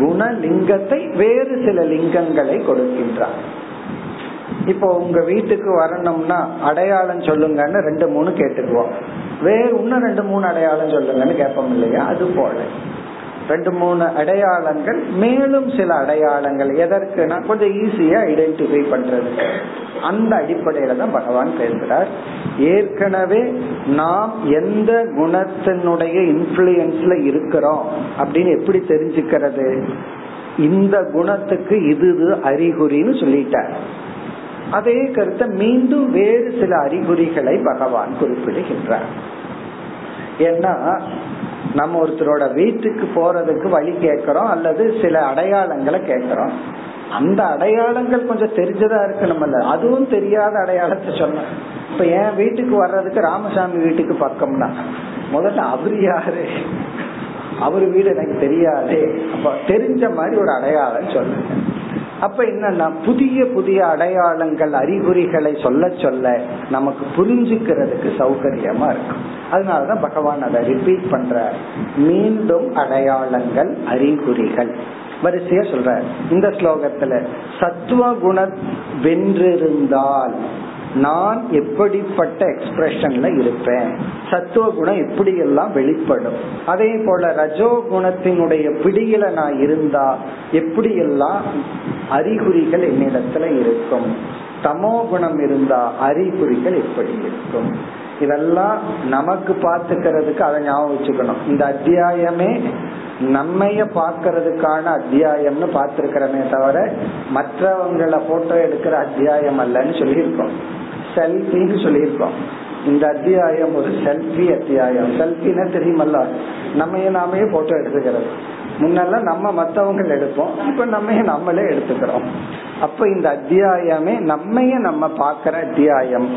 குணலிங்கத்தை வேறு சில லிங்கங்களை கொடுக்கின்றார். இப்போ உங்க வீட்டுக்கு வரணும்னா அடையாளம் சொல்லுங்கன்னு ரெண்டு மூணு கேட்டுக்குவோம். வேறு இன்னும் ரெண்டு மூணு அடையாளம் சொல்லுங்கன்னு கேட்போம் இல்லையா? அது போல. ரெண்டு மூணு அடையாளங்கள் மேலும் சில அடையாளங்கள். எதற்குனா கொஞ்சம் ஈஸியா ஐடென்டிஃபை பண்றது. அந்த அடிப்படையில தான் பகவான் பேசுறார். ஏற்கனவே நாம் எந்த குணத்தினுடைய இன்ஃபுளுயன்ஸ்ல இருக்கிறோம் அப்படின்னு எப்படி தெரிஞ்சுக்கிறது? இந்த குணத்துக்கு இது அறிகுறின்னு சொல்லிட்டார். அதே கருத்தை மீண்டும் வேறு சில அறிகுறிகளை பகவான் குறிப்பிடுகின்றார். ஏன்னா நம்ம ஒருத்தரோட வீட்டுக்கு போறதுக்கு வழி கேட்கிறோம் அல்லது சில அடையாளங்களை கேட்கிறோம். அந்த அடையாளங்கள் கொஞ்சம் தெரிஞ்சதா இருக்கணும்ல அதுவும் தெரியாத அடையாளத்தை சொன்ன இப்ப என் வீட்டுக்கு வர்றதுக்கு ராமசாமி வீட்டுக்கு பக்கம்னா முதல்ல அவரு யாரு? அவர் வீடு எனக்கு தெரியாது. அப்ப தெரிஞ்ச மாதிரி ஒரு அடையாளம் சொல்லுங்க. அப்ப என்னன்னா புதிய புதிய அடையாளங்கள் அறிகுறிகளை சொல்ல சொல்ல நமக்கு புரிஞ்சுக்கிறதுக்கு சௌகரியமா இருக்கும். அதனாலதான் பகவான் அதை ரிப்பீட் பண்ற மீண்டும் அடையாளங்கள் அறிகுறிகள். வரிசையா சொல்ற இந்த ஸ்லோகத்துல சத்துவ குண வென்றிருந்தால் நான் எப்படிப்பட்ட எக்ஸ்பிரஷன்ல இருப்பேன்? சத்துவ குணம் எப்படி எல்லாம் வெளிப்படும்? அதே போல ரஜோ குணத்தினுடைய பிடியில நான் இருந்தா எப்படி எல்லாம் அறிகுறிகள் என்னிடத்துல இருக்கும். தமோ குணம் இருந்தா அறிகுறிகள் எப்படி இருக்கும். இதெல்லாம் நமக்கு பாத்துக்கிறதுக்கு அதை ஞாபகம் வச்சுக்கணும். இந்த அத்தியாயமே நம்மைய பாக்கிறதுக்கான அத்தியாயம்னு பார்த்திருக்கிறமே தவிர மற்றவங்களை போட்டோ எடுக்கிற அத்தியாயம் அல்லன்னு சொல்லியிருக்கோம். செல்ஃபின்னு சொல்லியிருக்கோம். இந்த அத்தியாயம் ஒரு செல்ஃபி அத்தியாயம். செல்ஃபின்னா தெரியுமல்ல? நம்ம நாமே போட்டோ எடுத்துக்கிறது. முன்னெல்லாம் நம்ம மத்தவங்க எடுப்போம் இப்ப நம்ம நம்மளே எடுத்துக்கிறோம். அப்ப இந்த அத்தியாயமே நம்மைய நம்ம பாக்குற அத்தியாயம்.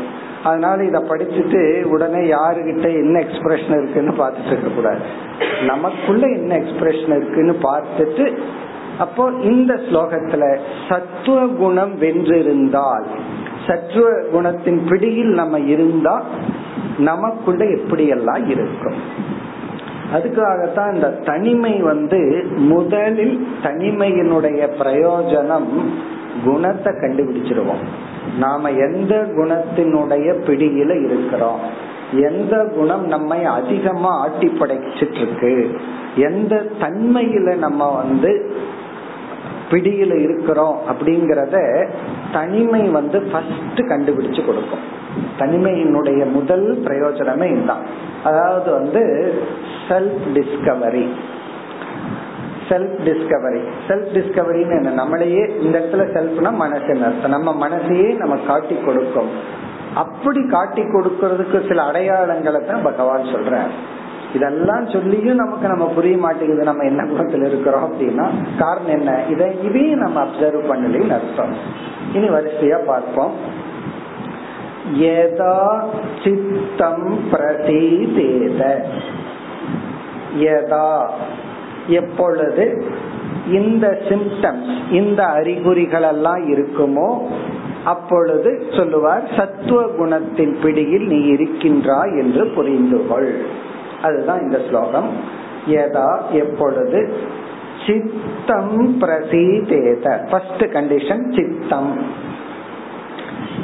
அதனால இத படிச்சுட்டு உடனே யாருகிட்ட என்ன எக்ஸ்பிரஷன் இருக்குன்னு பார்த்துட்டு இருக்க கூடாது. நமக்குள்ள என்ன எக்ஸ்பிரஷன் இருக்குன்னு பார்த்துட்டு அப்போ இந்த ஸ்லோகத்துல சத்துவ குணம் வென்றிருந்தால் சத்துவ குணத்தின் பிடியில் நம்ம இருந்தா நமக்குள்ள எப்படியெல்லாம் இருக்கும்? அதுக்காகத்தான் இந்த தனிமை வந்து முதலில் தனிமையினுடைய பிரயோஜனம் குணத்தை கண்டுபிடிச்சிருவோம். நாம எந்த குணத்தினுடைய பிடியில இருக்கிறோம்? எந்த குணம் நம்மை அதிகமா ஆட்டி படைச்சிட்டு இருக்கு எந்த தன்மையில நம்ம வந்து பிடியில இருக்கிறோம் அப்படிங்கறத தனிமை வந்து ஃபர்ஸ்ட் கண்டுபிடிச்சு கொடுக்கும். தனிமையினுடைய முதல் பிரயோஜனமே இதுதான். அதாவது வந்து self discovery self discovery self டிஸ்கவரின்னு என்ன? நம்மளையே இந்த இடத்துல செல்ஃப்னா மனசு நம்ம மனசையே நம்ம காட்டி கொடுக்கும். அப்படி காட்டி கொடுக்கறதுக்கு சில அடையாளங்களை தான் பகவான் சொல்ற இதெல்லாம் சொல்லியும் நமக்கு நம்ம புரிய மாட்டேங்குது. நம்ம என்ன குணத்துல இருக்கிறோம் அப்படின்னா காரணம் என்ன? இதை இதையும் நம்ம அப்சர்வ் பண்ணலன்னு அர்த்தம். இனி வரிசையா பார்ப்போம். யதா சித்தம் பிரதீதேத. யதா எப்பொழுது இந்த சிம்டம்ஸ் இந்த அறிகுறிகள் எல்லாம் இருக்குமோ அப்பொழுது சொல்லுவார் சத்துவ குணத்தின் பிடியில் நீ இருக்கின்றாய் என்று புரிந்து கொள். அதுதான் இந்த ஸ்லோகம். யதா எப்பொழுது? சித்தம் பிரசீதேத. ஃபர்ஸ்ட் கண்டிஷன் சித்தம்.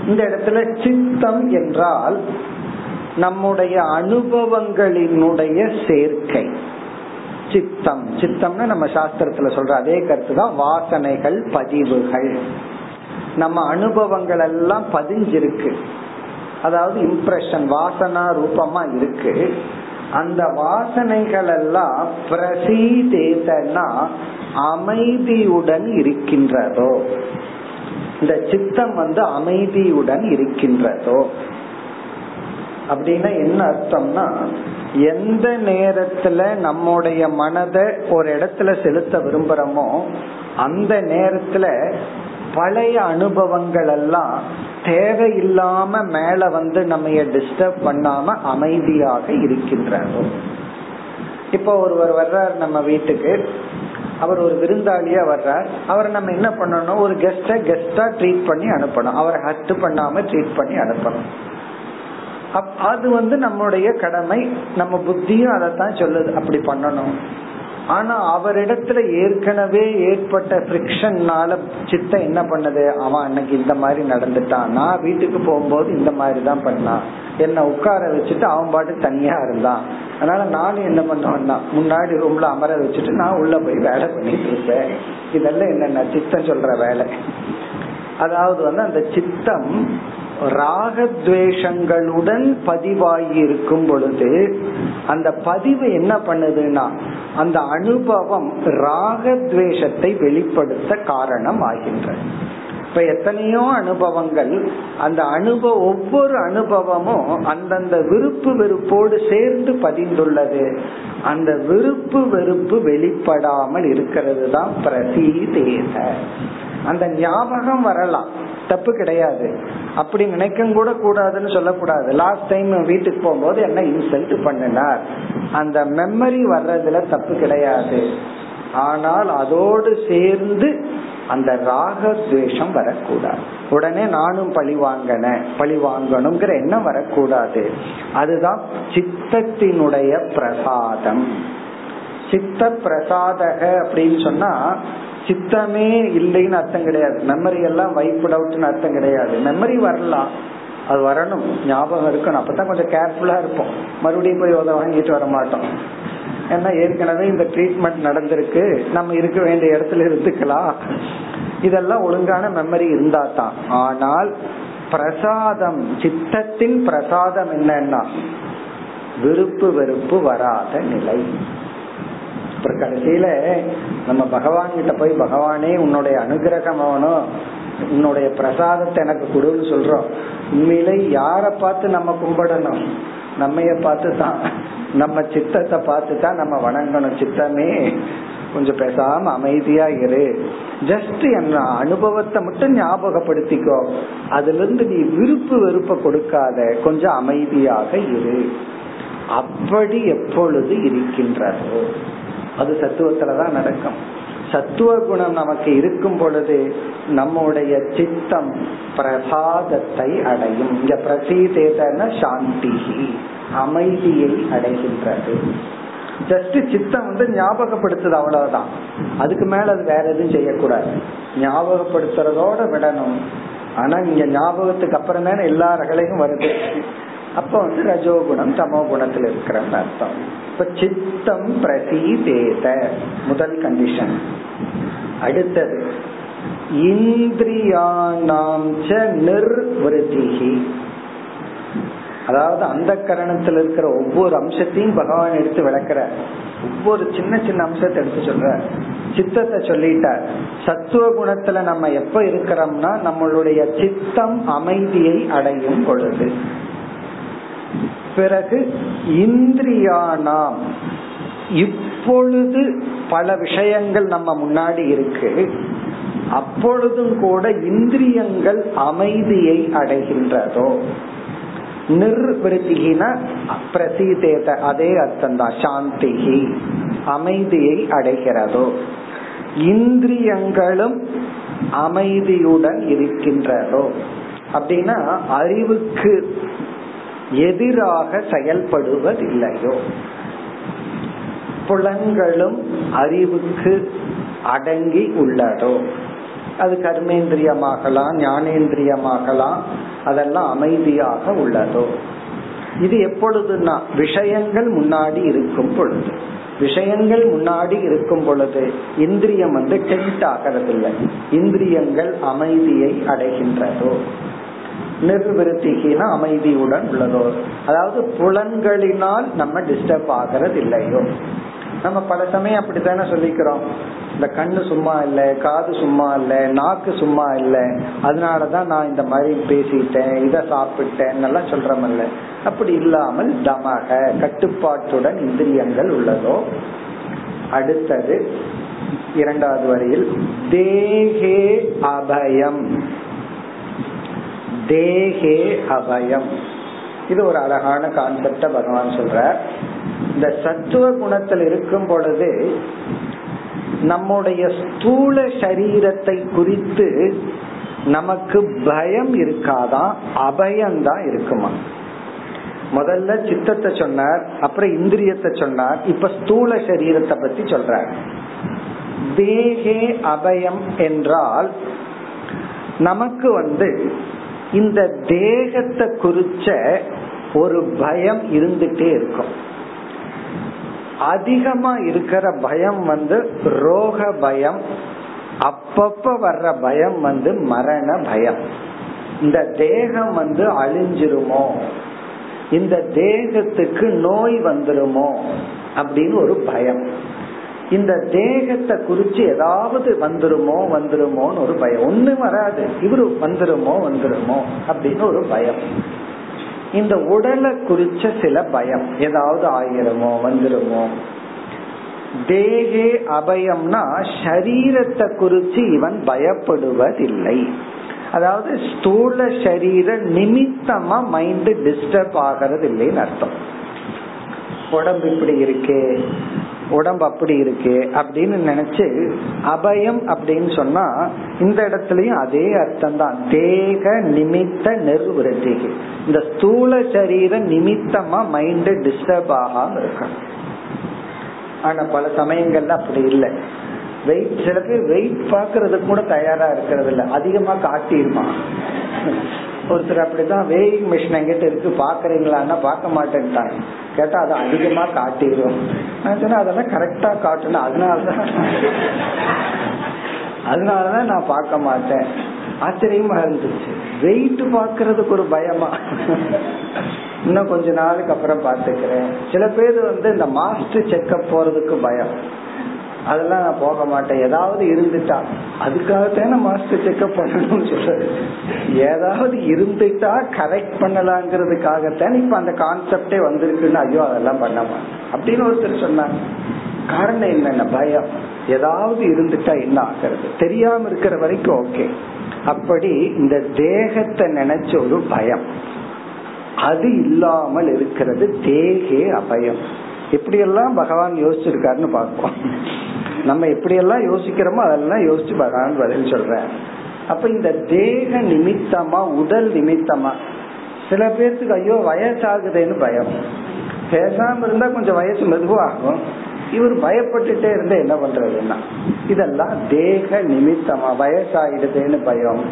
இந்த இடத்துல சித்தம் என்றால் நம்முடைய அனுபவங்களினுடைய சேர்க்கை. சித்தம். சித்தம்னு நம்ம சாஸ்திரத்துல சொல்ற அதே கருத்து தான் வாசனைகள் பதிவுகள். நம்ம அனுபவங்கள் எல்லாம் பதிஞ்சிருக்கு. அதாவது இம்ப்ரெஷன் வாசனா ரூபமா இருக்கு. அந்த வாசனைகள் எல்லாம் பிரசீதேதனா அமைதியுடன் இருக்கின்றதோ. இந்த சித்தம் வந்து அமைதியுடன் இருக்கின்றதோ. அப்படின்னா என்ன அர்த்தம்னா எந்த நேரத்துல நம்முடைய மனதை ஒரு இடத்துல செலுத்த விரும்புறோமோ அந்த நேரத்துல பழைய அனுபவங்கள் எல்லாம் தேவையில்லாம மேல வந்து நம்ம டிஸ்டர்ப் பண்ணாம அமைதியாக இருக்கின்றதோ இப்போ ஒருவர் வர்றார் நம்ம வீட்டுக்கு. அவர் ஒரு விருந்தாளியா வர்றார். அவரை நம்ம என்ன பண்ணணும்? ஒரு கெஸ்ட கெஸ்டா ட்ரீட் பண்ணி அனுப்பணும். அவரை ஹர்ட் பண்ணாம ட்ரீட் பண்ணி அனுப்பணும். அது வந்து நம்முடைய கடமை. நம்ம புத்தியும் அதைத்தான் சொல்லுது. அப்படி பண்ணணும். ஆனா அவரிடத்துல ஏற்கனவே ஏற்பட்ட பிரிக்ஷன்னால சித்தம் என்ன பண்ணது? அவன் அன்னைக்கு இந்த மாதிரி நடந்துட்டான். நான் வீட்டுக்கு போகும்போது இந்த மாதிரி தான் பண்ணான். என்ன உட்கார வச்சுட்டு அவன் பாட்டு தனியா இருந்தான். அதனால நானும் என்ன பண்ணுவேன்னா முன்னாடி ரூம்ல அமர வச்சுட்டு நான் உள்ள போய் வேலை பண்ணிட்டு இருப்பேன். இதெல்லாம் என்னென்ன? சித்தம் சொல்ற வேலை. அதாவது வந்து அந்த சித்தம் ராகத்வேஷங்களுடன் பதிவாகி இருக்கும் பொழுது அந்த பதிவு என்ன பண்ணுதுன்னா அந்த அனுபவம் ராகத்வேஷத்தை வெளிப்படுத்த காரணம் ஆகின்றது. இப்ப எத்தனையோ அனுபவங்கள் அந்த அனுபவ ஒவ்வொரு அனுபவமும் அந்தந்த விருப்பு வெறுப்போடு சேர்ந்து பதிந்துள்ளது. அந்த விருப்பு வெறுப்பு வெளிப்படாமல் இருக்கிறது தான் பிரசீதேத அந்த ஞாபகம் வரலாம். தப்பு கிடையாது. அப்படி நினைக்க கூட கூடாதுன்னு சொல்லக்கூடாது. லாஸ்ட் டைம் வீட்டுக்கு போகும்போது என்ன இன்சல்ட் பண்ணினார்? அந்த மெமரி வர்றதுல தப்பு கிடையாது. ஆனால் அதோடு சேர்ந்து அந்த ராகத்வேஷம் வரக்கூடாது. உடனே நானும் பழி வாங்கின பழி வாங்கணுங்கிற எண்ணம் வரக்கூடாது. அதுதான் சித்தத்தினுடைய பிரசாதம். சித்த பிரசாதக அப்படின்னு சொன்னா சித்தமே இல்லைன்னு அர்த்தம் கிடையாது. மெமரி எல்லாம் வைப்புட் அவுட்னு அர்த்தம் கிடையாது. மெமரி வரலாம். அது வரணும். ஞாபகம் இருக்கணும். அப்பதான் கொஞ்சம் கேர்ஃபுல்லா இருப்போம். மறுபடியும் போய் உதவ வாங்கிட்டு வர மாட்டோம். ஏன்னா ஏற்கனவே இந்த ட்ரீட்மெண்ட் நடந்திருக்கு. நம்ம இருக்க வேண்டிய இடத்துல இருந்துக்கலாம். இதெல்லாம் ஒழுங்கான மெமரி இருந்தா தான் ஆனால் பிரசாதம் சித்தத்தின் பிரசாதம் என்னன்னா விருப்பு வெறுப்பு வராத நிலை. அப்புறம் கடைசியில நம்ம பகவான் கிட்ட போய் பகவானே உன்னுடைய அனுகிரகம் ஆகணும் உன்னுடைய பிரசாதத்தை எனக்கு கொடுன்னு சொல்றோம். உண்மையிலே யார பார்த்து நம்ம கும்பிடணும்? நம்மைய பார்த்து தான். நம்ம சித்தத்தை பார்த்து தான் நம்ம வணங்கணும். சித்தமே கொஞ்சம் பேசாம அமைதியா இரு. ஜஸ்ட் என்ன அனுபவத்தை மட்டும் ஞாபகப்படுத்திக்கோ. அதுல இருந்து நீ விருப்பு வெறுப்ப கொடுக்காத. கொஞ்சம் அமைதியாக இரு. அப்படி எப்பொழுது இருக்கின்றதோ. அது சத்துவத்துலதான் நடக்கும். சத்துவ குணம் நமக்கு இருக்கும் பொழுது நம்முடைய சித்தம் பிரசாதத்தை அடையும். இங்க பிரசீதேதன சாந்தி அமைதியை அடைகின்றது. ஜஸ்ட் சித்தம் வந்து ஞாபகப்படுத்துது அவ்வளவுதான். அதுக்கு மேல அது வேற எதுவும் செய்யக்கூடாது. ஞாபகப்படுத்துறதோட விடணும். ஆனா இங்க ஞாபகத்துக்கு அப்புறம் தானே எல்லா ரகலையும் வருது. அப்ப வந்து ரஜோகுணம் தமோ குணத்துல இருக்கிற அர்த்தம். இப்ப சித்தம் பிரதீதேத. முதல் கண்டிஷன் அடுத்தது இந்திரியானாம் நிர்வருத்திகி அதாவது அந்த கரணத்தில் இருக்கிற ஒவ்வொரு அம்சத்தையும் பகவான் எடுத்து விளக்குற ஒவ்வொரு சின்ன சின்ன அம்சத்தை எடுத்து சொல்ற சித்தத்தை சொல்லிட்டார். சத்துவ குணத்துல நம்ம எப்ப இருக்கிறோம்னா நம்மளுடைய சித்தம் அமைதியை அடையும் பொழுது. பிறகு இந்திரியானாம். இப்பொழுது பல விஷயங்கள் நம்ம முன்னாடி இருக்கு. அப்பொழுதும் கூட இந்திரியங்கள் அமைதியை அடைகின்றதோ. நிர்வருத்திகின பிரசீதேத அதே அர்த்தம் தான் சாந்திகி அமைதியை அடைகிறதோ. இந்திரியங்களும் அமைதியுடன் இருக்கின்றதோ. அப்படின்னா அறிவுக்கு எதிராக செயல்படுவதில்லையோ. புலன்களும் அறிவுக்கு அடங்கி உள்ளதோ. அது கர்மேந்திரியமாகலாம் ஞானேந்திரியமாகலாம் அதெல்லாம் அமைதியாக உள்ளதோ. இது எப்பொழுதுனா விஷயங்கள் முன்னாடி இருக்கும் பொழுது. விஷயங்கள் முன்னாடி இருக்கும் பொழுது இந்திரியம் வந்து டென்ட் ஆகிறது இல்லை இந்திரியங்கள் அமைதியை அடைகின்றதோ. நிர்வருத்திகினா அமைதியுடன் உள்ளதோ அதாவது புலன்களினால் நம்ம டிஸ்டர்ப் ஆகிறது இல்லையோ நம்ம பல சமயம் அப்படித்தானே சொல்லிக்கிறோம். இந்த கண்ணு சும்மா இல்ல காது சும்மா இல்ல நாக்கு சும்மா இல்ல. அதனாலதான் நான் இந்த மாதிரி பேசிட்டேன் இத சாப்பிட்டேன் எல்லாம் சொல்றமல்ல. அப்படி இல்லாமல் தமக கட்டுப்பாட்டுடன் இந்திரியங்கள் உள்ளதோ. அடுத்தது இரண்டாவது வரியில் தேகே அபயம். தேகே அபயம். இது ஒரு அழகான கான்செப்ட பகவான் சொல்ற இந்த சத்துவ குணத்தில் இருக்கும் பொழுது நம்முடைய ஸ்தூல சரீரத்தை குறித்து நமக்கு பயம் இருக்காதான் அபயம்தான் இருக்குமா? முதல்ல சித்தத்தை சொன்னார் அப்புறம் இந்திரியத்தை சொன்னார் இப்ப ஸ்தூல சரீரத்தை பத்தி சொல்றார். தேகே அபயம் என்றால் நமக்கு வந்து இந்த தேகத்தை குறிச்ச ஒரு பயம் இருந்துட்டே இருக்கும். அதிகமா இருக்கிற பயம் வந்து ரோக பயம் அப்பப்ப வர்ற பயம் வந்து மரண பயம். இந்த தேகம் வந்து அழிஞ்சிருமோ? இந்த தேகத்துக்கு நோய் வந்துருமோ? அப்படின்னு ஒரு பயம். இந்த தேகத்தை குறிச்சு ஏதாவது வந்துருமோ வந்துருமோன்னு ஒரு பயம். ஒண்ணு வராது. இவரு வந்துருமோ வந்துருமோ அப்படின்னு ஒரு பயம். இந்த உடலை குறிச்ச சில பயம். ஏதாவது ஆயிருமோ வந்துருமோ. தேகே அபயம்னா சரீரத்தை குறிச்சு இவன் பயப்படுவதில்லை. அதாவது ஸ்தூல சரீர நிமித்தமா மைண்ட் டிஸ்டர்ப் ஆகிறது இல்லைன்னு அர்த்தம். உடம்பு இப்படி இருக்கே. உடம்பு அப்படி இருக்கு அப்படின்னு நினைச்சு அபயம் அப்படின்னு சொன்னா இந்த இடத்துலயும் அதே அர்த்தம் தான் தேக நிமித்த நிர்வருத்தி இந்த ஸ்தூல சரீர நிமித்தமா மைண்ட் டிஸ்டர்ப் ஆகாம இருக்கணும். ஆனா பல சமயங்கள்ல அப்படி இல்லை. வெயிட் சில பேர் வெயிட் பாக்குறதுக்கு கூட தயாரா இருக்கிறது இல்ல அதிகமா காட்டிடுமா ஒருத்தர் அப்படிதான் வேயிங் மிஷின் எங்கிட்ட இருக்கு பாக்குறீங்களான்னா பார்க்க மாட்டேன்ட்டாங்க கேட்டா அது அதிகமா காட்டிடும் நான் சொன்னா அதெல்லாம் கரெக்டா காட்டணும் அதனாலதான் அதனாலதான் நான் பார்க்க மாட்டேன். ஆச்சரியமா இருந்துச்சு. வெயிட் பாக்குறதுக்கு ஒரு பயமா? இன்னும் கொஞ்ச நாளுக்கு அப்புறம் பாத்துக்கிறேன் சில பேர் வந்து இந்த மாஸ்டர் செக்அப் போறதுக்கு பயம். அதெல்லாம் நான் போக மாட்டேன். ஏதாவது இருந்துட்டா அதுக்காகத்தான மாஸ்டர் செக்அப் பண்ணணும்னு சொல்றது. ஏதாவது இருந்துட்டா கரெக்ட் பண்ணலாங்கிறதுக்காகத்தான் இப்ப அந்த கான்செப்டே வந்திருக்குன்னு ஐயோ அதெல்லாம் பண்ண மாட்டேன். அப்படின்னு ஒருத்தர் சொன்னாங்க காரணம் என்னென்ன? பயம். ஏதாவது இருந்துட்டா என்ன ஆகிறது? தெரியாம இருக்கிற வரைக்கும் ஓகே அப்படி இந்த தேகத்தை நினைச்ச ஒரு பயம். அது இல்லாமல் இருக்கிறது தேகே அபயம். எப்படியெல்லாம் பகவான் யோசிச்சிருக்காருன்னு பார்ப்போம். நம்ம எப்படியெல்லாம் யோசிக்கிறோமோ அதெல்லாம் யோசிச்சு பகவான் பதில் சொல்றேன் அப்ப இந்த தேக நிமித்தமா உடல் நிமித்தமா சில பேர்த்துக்கு ஐயோ வயசாகுதுன்னு பயம். பேசாம இருந்தா கொஞ்சம் வயசு மெதுவாகும். இவர் பயப்பட்டுட்டே இருந்து என்ன பண்றதுன்னா இதெல்லாம் தேக நிமித்தமா வயசாயிடுதுன்னு பயம்.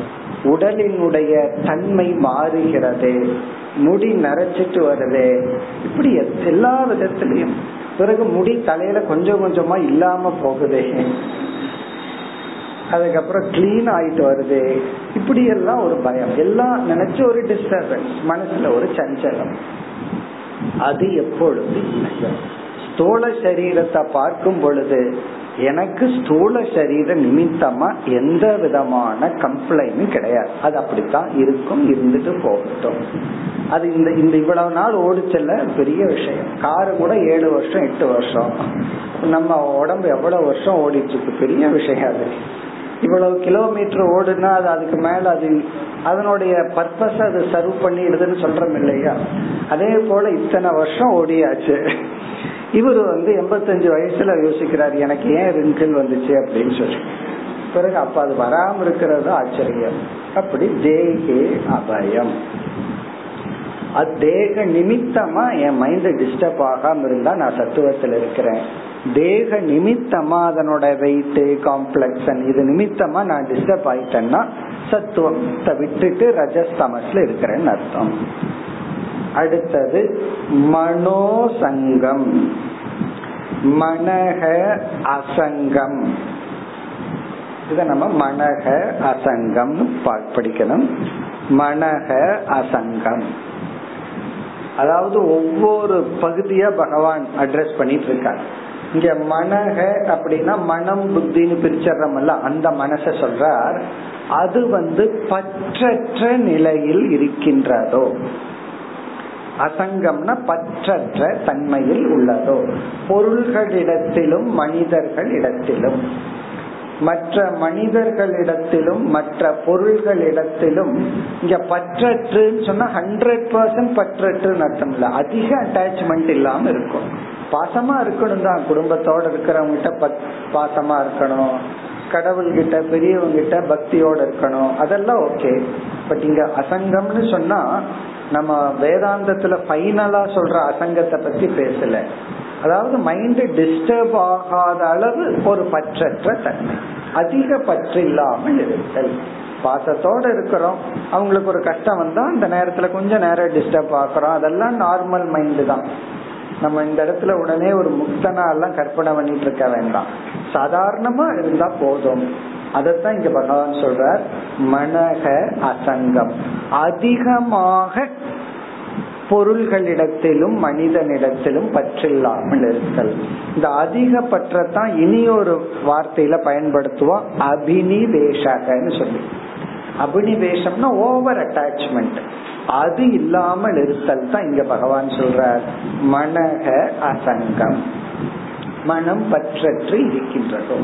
உடலினுடைய தன்மை மாறுகிறது முடி நரைச்சிட்டு வருது. இப்படி எல்லா விதத்திலையும் பிறகு முடி தலையில கொஞ்சம் கொஞ்சமா இல்லாம போகுது. அதுக்கப்புறம் கிளீன் ஆயிட்டு வருது. இப்படி எல்லாம் ஒரு பயம். எல்லாம் நினைச்ச ஒரு டிஸ்டர்பன்ஸ் மனசுல ஒரு சஞ்சலம். அது எப்பொழுது ஸ்தூல சரீரத்தை பார்க்கும் பொழுது எனக்கு ஸ்தூல சரீர நிமித்தமா எந்த விதமான கம்ப்ளைண்டும் கிடையாது. அது அப்படித்தான் இருக்கும் இருந்துட்டு போகட்டும். அது இந்த இந்த இவ்வளவு நாள் ஓடிச்சல்ல பெரிய விஷயம். காரு கூட ஏழு வருஷம் எட்டு வருஷம். நம்ம உடம்பு எவ்வளவு வருஷம் ஓடிட்டு பெரிய விஷயம் அது. இவ்வளவு கிலோமீட்டர் ஓடுனா அது அதுக்கு மேல அது அதனுடைய பர்பஸ் அது சர்வ் பண்ணிடுதுன்னு சொல்றோம் இல்லையா? அதே போல இத்தனை வருஷம் ஓடியாச்சு. இவர் வந்து எண்பத்தஞ்சு வயசுல யோசிக்கிறார் எனக்கு ஏன் ரிங்கிள் வந்துச்சு? அப்படின்னு சொல்லி. பிறகு அப்ப அது வராம இருக்கிறது ஆச்சரியம். அப்படி தேகே அபயம். தேக நிமித்தமா என் மைண்ட் டிஸ்டர்ப் ஆகாம இருந்தா நான் சத்துவத்தில் இருக்கிறேன். தேக நிமித்தமா அதனோட வெயிட் காம்ப்ளெக்ஷன் இது நிமித்தமா நான் டிஸ்டர்ப் ஆயிட்டேன்னா சத்துவத்தை விட்டுட்டு ரஜஸ்தமஸ்ல இருக்கிறேன்னு அர்த்தம். அடுத்தது மனோசங்கம். மனக அசங்கம். இத நம்ம மனக அசங்கம் படிக்கணும். மனக அசங்கம். அதாவது ஒவ்வொரு பகுதியா பகவான் அட்ரஸ் பண்ணிட்டு இருக்கார் இங்க மனக அப்படின்னா மனம் புத்தின்னு பிரிச்சர்றமல்ல அந்த மனச சொல்றார். அது வந்து பற்றற்ற நிலையில் இருக்கின்றதோ. அசங்கம்னா பற்றற்ற தன்மையில் உள்ளதோ. பொருள்களிடத்திலும் மனிதர்களிடத்திலும். மற்ற மனிதர்களிடத்திலும் மற்ற பொருள்களிடத்திலும் இங்க பற்றற்றுன்னு சொன்னா ஹண்ட்ரட் பர்சன்ட் பற்றற்றுன்னு அர்த்தம் இல்ல அதிக அட்டாச்மெண்ட் இல்லாம இருக்கும். பாசமா இருக்கணும் தான். குடும்பத்தோட இருக்கிறவங்கிட்ட பாசமா இருக்கணும். கடவுள்கிட்ட பெரியவங்கிட்ட பக்தியோட இருக்கணும். அதெல்லாம் ஓகே பட் இங்க அசங்கம்னு சொன்னா நம்ம வேதாந்தத்துல பைனலா சொல்ற அசங்கத்தை பத்தி பேசல. அதாவது மைண்ட் டிஸ்டர்ப் ஆகாத அளவு ஒரு பற்றற்ற தன்மை. அதிக பற்று இல்லாமல் இருத்தல். பாசத்தோட இருக்கிறோம். அவங்களுக்கு ஒரு கஷ்டம் வந்தா அந்த நேரத்துல கொஞ்சம் நேரம் டிஸ்டர்ப் ஆக்குறோம். அதெல்லாம் நார்மல் மைண்ட் தான். நம்ம இந்த இடத்துல உடனே ஒரு முக்தனா எல்லாம் கற்பனை பண்ணிட்டு இருக்க வேண்டாம். சாதாரணமா இருந்தா போதும். அதத்தான் இங்க பகவான் சொல்றார். மனக அசங்கம். அதிகமாக பொருள்களிடத்திலும் மனிதனிடத்திலும் பற்றில்லாமல் இருத்தல். இந்த அதிக பற்றத்தான் இனி ஒரு வார்த்தையில பயன்படுத்துவோம் அபினிவேஷகன்னு சொல்லி. அபினிவேஷம்னா ஓவர் அட்டாச்மெண்ட் அது இல்லாமல் இருத்தல் தான் இங்க பகவான் சொல்றார். மனக அசங்கம். மனம் பற்றற்று இருக்கின்றதோ.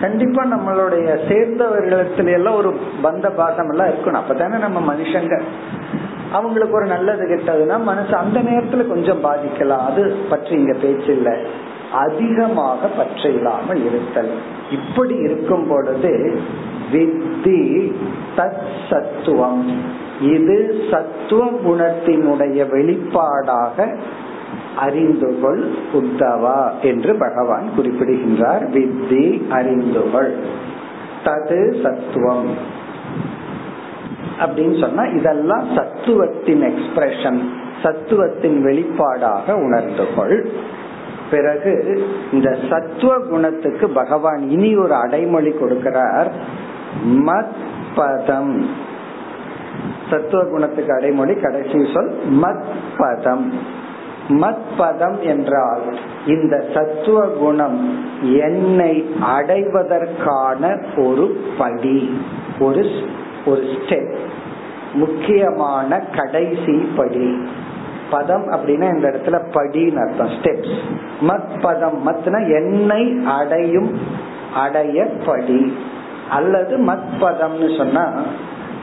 கண்டிப்பா நம்மளுடைய சேர்ந்தவர்களிடத்துல எல்லாம் ஒரு பந்த பாசம் எல்லாம் இருக்கணும். அப்பதானே நம்ம மனுஷங்க அவங்களுக்கு ஒரு நல்லது கெட்டதுன்னா மனசு அந்த நேரத்துல கொஞ்சம் பாதிக்கலாம். அது பற்றி இங்க பேச்சு இல்லை அதிகமாக பற்ற இல்லாமல் இருத்தல். இப்படி இருக்கும் பொழுது வித்தி தத் சத்துவம். இது சத்துவ குணத்தினுடைய வெளிப்பாடாக அறிந்துகொள் உத்தவா என்று பகவான் குறிப்பிடுகின்றார். வித்தி அறிந்துகொள். தது சத்துவம். அப்படின்னு சொன்னா இதெல்லாம் சத்துவத்தின் எக்ஸ்பிரஷன் சத்துவத்தின் வெளிப்பாடாக உணர்ந்துகொள். பிறகு இந்த சத்துவ குணத்துக்கு பகவான் இனி ஒரு அடைமொழி கொடுக்கிறார். மத் பதம். சத்துவ குணத்துக்கு அடைமொழி கடைசி சொல் மத் பதம். மத் பதம் என்றால் இந்த சத்துவ குணம் என்னை அடைவதற்கான ஒரு படி ஒரு ஒரு ஸ்டெப் முக்கியமான கடைசி படி. பதம் அப்படின்னா இந்த இடத்துல படின்னு அர்த்தம் ஸ்டெப்ஸ் மத் பதம் மத்னா என்னை அடையும் அடைய படி. அல்லது மத் பதம்னு சொன்னா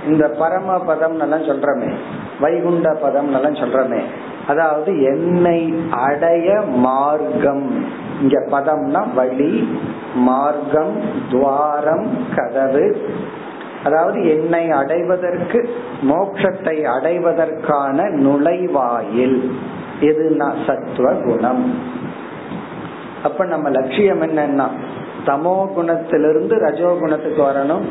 இந்த பரம பதம் எல்லாம் சொல்றமே வைகுண்ட பதம் எல்லாம் சொல்றமே. அதாவது என்னை அடைய மார்க்கம். இங்க பதம்னா வழி மார்க்கம் துவாரம் கதவு. அதாவது என்னை அடைவதற்கு மோட்சத்தை அடைவதற்கான நுழைவாயில். எதுனா சத்துவ குணம். அப்ப நம்ம லட்சியம் என்னன்னா தமோ குணத்திலிருந்து ரஜோ குணத்துக்கு வரணும்.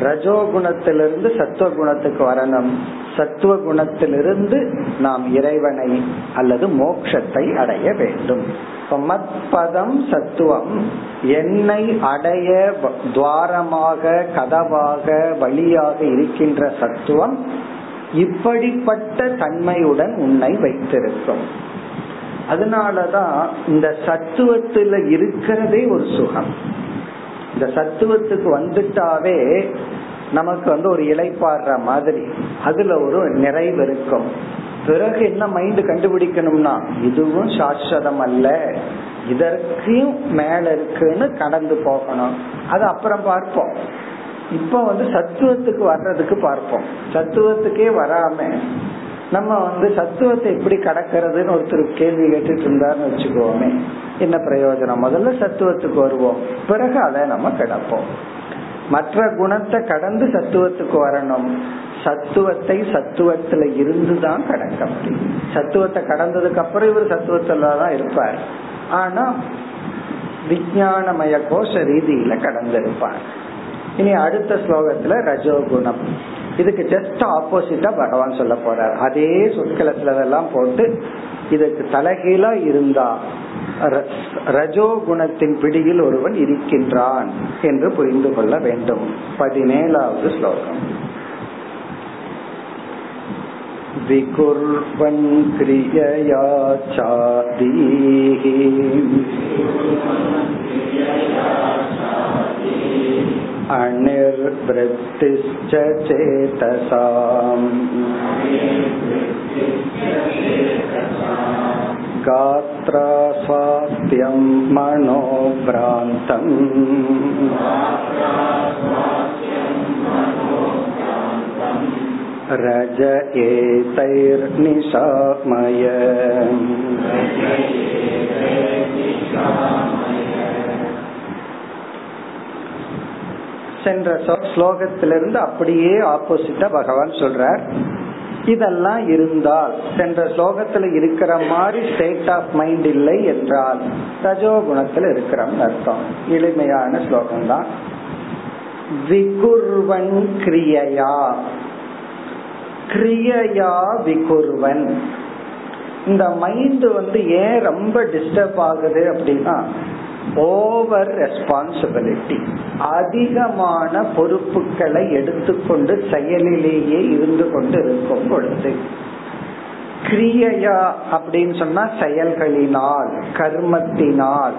ரஜோகுணத்திலிருந்து சத்துவ குணத்துக்கு வரணும். சத்துவ குணத்திலிருந்து நாம் இறைவனை அல்லது மோக்ஷத்தை அடைய வேண்டும். மத்பதம் சத்துவம். என்னை அடைய துவாரமாக கதவாக வழியாக இருக்கின்ற சத்துவம் இப்படிப்பட்ட தன்மையுடன் உன்னை வைத்திருக்கும். அதனாலதான் இந்த சத்துவத்துல இருக்கிறதே ஒரு சுகம். இந்த சத்துவத்துக்கு வந்துட்டாவே நமக்கு வந்து ஒரு இலைப்பாடுற மாதிரி. அதுல ஒரு நிறைவு இருக்கும். பிறகு என்ன மைண்ட் கண்டுபிடிக்கணும்னா இதுவும் சாஸ்வதம் அல்ல. இதற்கும் மேல இருக்குன்னு கடந்து போகணும். அது அப்புறம் பார்ப்போம். இப்ப வந்து சத்துவத்துக்கு வர்றதுக்கு பார்ப்போம். சத்துவத்துக்கே வராம நம்ம வந்து சத்துவத்தை எப்படி கடக்கிறதுன்னு ஒருத்தர் கேள்வி கேட்டுட்டு இருந்தாருன்னு வச்சுக்கோமே. என்ன பிரயோஜனம்? முதல்ல சத்துவத்துக்கு வருவோம். பிறகு அதை நம்ம கிடப்போம். மற்ற குணத்தை கடந்து சத்துவத்துக்கு வரணும். சத்துவத்தை சத்துவத்துல இருந்துதான் கடக்க முடியும். சத்துவத்தை கடந்ததுக்கு அப்புறம் இவர் சத்துவத்துல தான் இருப்பார். ஆனா விஜயானமய கோஷ ரீதியில கடந்திருப்பார். இனி அடுத்த ஸ்லோகத்துல ரஜோகுணம். இதுக்கு ஜஸ்ட் ஆப்போசிட்டா பகவான் சொல்ல போறார். அதே சொற்களத்துல போட்டு இதுக்கு தலைகீழா இருந்தா ரஜோ குணத்தின் பிடியில் ஒருவன் இருக்கின்றான் என்று புரிந்து கொள்ள வேண்டும் பதினேழாவது ஸ்லோகம் विकुर्वन् क्रियया चादीः अनिर्वृत्तिश्च चेतसाम् गात्रा स्वास्थ्यं मनोभ्रान्तम् रज एतैर्निशामय சென்ற ஸ்லோகத்திலிருந்து அப்படியே ஆப்போசிட்டா பகவான் சொல்றார் இதெல்லாம் இருந்தால் சென்ற ஸ்லோகத்துல இருக்கிற மாதிரி ஸ்டேட் ஆஃப் மைண்ட் இல்லை என்றால் ரஜோகுணத்துல இருக்கிற அர்த்தம். எளிமையான ஸ்லோகம் தான் விகுர்வன் கிரியையா? கிரியையா விகுர்வன். இந்த மைண்ட் வந்து ஏன் ரொம்ப டிஸ்டர்ப் ஆகுது அப்படின்னா ஓவர் ரெஸ்பான்சிபிலிட்டி அதிகமான பொறுப்புகளை எடுத்துக்கொண்டு செயலிலேயே இருந்து கொண்டு இருக்கும் பொழுது கிரியையா அப்படின்னு சொன்னா செயல்களினால் கர்மத்தினால்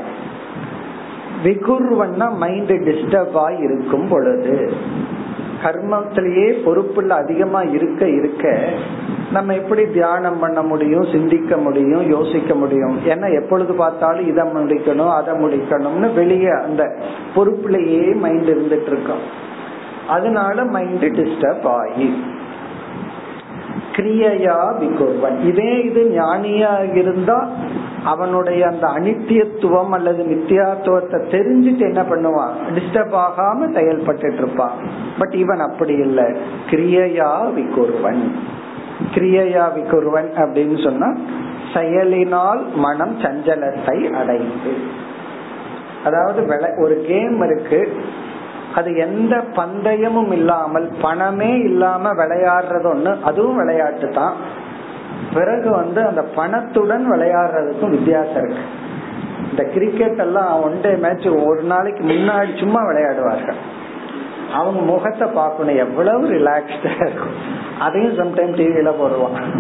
விகுர்வன்னா மைண்ட் டிஸ்டர்ப் ஆகி இருக்கும் பொழுது கர்மத்திலேயே பொறுப்புல அதிகமா இருக்க இருக்க நம்ம எப்படி தியானம் பண்ண முடியும் சிந்திக்க முடியும் யோசிக்க முடியும்? ஏன்னா எப்பொழுது பார்த்தாலும் இதை முடிக்கணும் அதை முடிக்கணும்னு வெளியே அந்த பொறுப்புலயே மைண்ட் இருந்துட்டு இருக்கோம் அதனால மைண்ட் டிஸ்டர்ப் ஆகி கிரியையா விகுர்வன். இதே இது ஞானியா இருந்தா அவனுடைய அந்த அனித்தியத்துவம் அல்லது நித்தியாத்துவத்தை தெரிஞ்சுட்டு என்ன பண்ணுவான்? டிஸ்டர்ப் ஆகாம செயல்பட்டு இருப்பான். பட் இவன் அப்படி இல்லை. கிரியையா விகுருவன் கிரியையா விகுருவன் அப்படின்னு சொன்னா செயலினால் மனம் சஞ்சலத்தை அடைந்து. அதாவது ஒரு கேம் இருக்கு. அது எந்த பந்தயமும் இல்லாமல் பணமே இல்லாம விளையாடுறது ஒண்ணு அதுவும் விளையாட்டு தான். பிறகு வந்து அந்த பணத்துடன் விளையாடுறதுக்கும் வித்தியாசம் இருக்கு. இந்த கிரிக்கெட் எல்லாம் ஒன் டே மேட்ச் ஒரு நாளைக்கு முன்னாடி சும்மா விளையாடுவார்கள். அவங்க முகத்தை பார்க்கணும் எவ்வளவு ரிலாக்ஸ்டா இருக்கும். அதையும் சம்டைம் டிவியில போடுவான்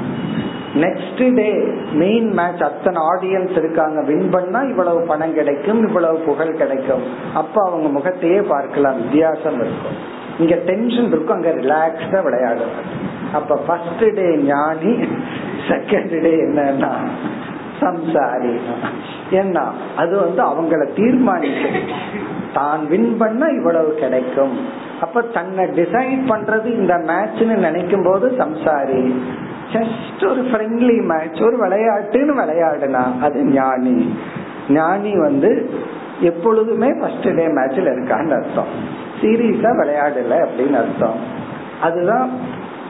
நெக்ஸ்ட் டே மெயின் மேட்ச் அத்தனை ஆடியன்ஸ் இருக்காங்க. வின் பண்ணா இவ்வளவு பணம் கிடைக்கும் இவ்வளவு புகழ் கிடைக்கும். அப்ப அவங்க முகத்தையே பார்க்கலாம். வித்தியாசம் இருக்கும். இங்க டென்ஷன் இருக்கும் அங்க ரிலாக்ஸ்டா விளையாடும். அப்ப ஃபர்ஸ்ட் டே ஞானி செகண்ட் டே என்னன்னா சம்சாரி. என்ன அது வந்து அவங்கள தீர்மானிக்கும். தான் வின் பண்ண இவ்வளவு கிடைக்கும். அப்ப தன்னை டிசைட் பண்றது இந்த மேட்ச்னு நினைக்கும் போது சம்சாரி. ஜஸ்ட் ஒரு ஃப்ரெண்ட்லி மேட்ச் ஒரு விளையாட்டுன்னு விளையாடுனா அது ஞானி. ஞானி வந்து எப்பொழுதுமே ஃபர்ஸ்ட் டே மேட்ச்ல இருக்கான்னு அர்த்தம். சீரியஸா விளையாடல அப்படின்னு அர்த்தம். அதுதான்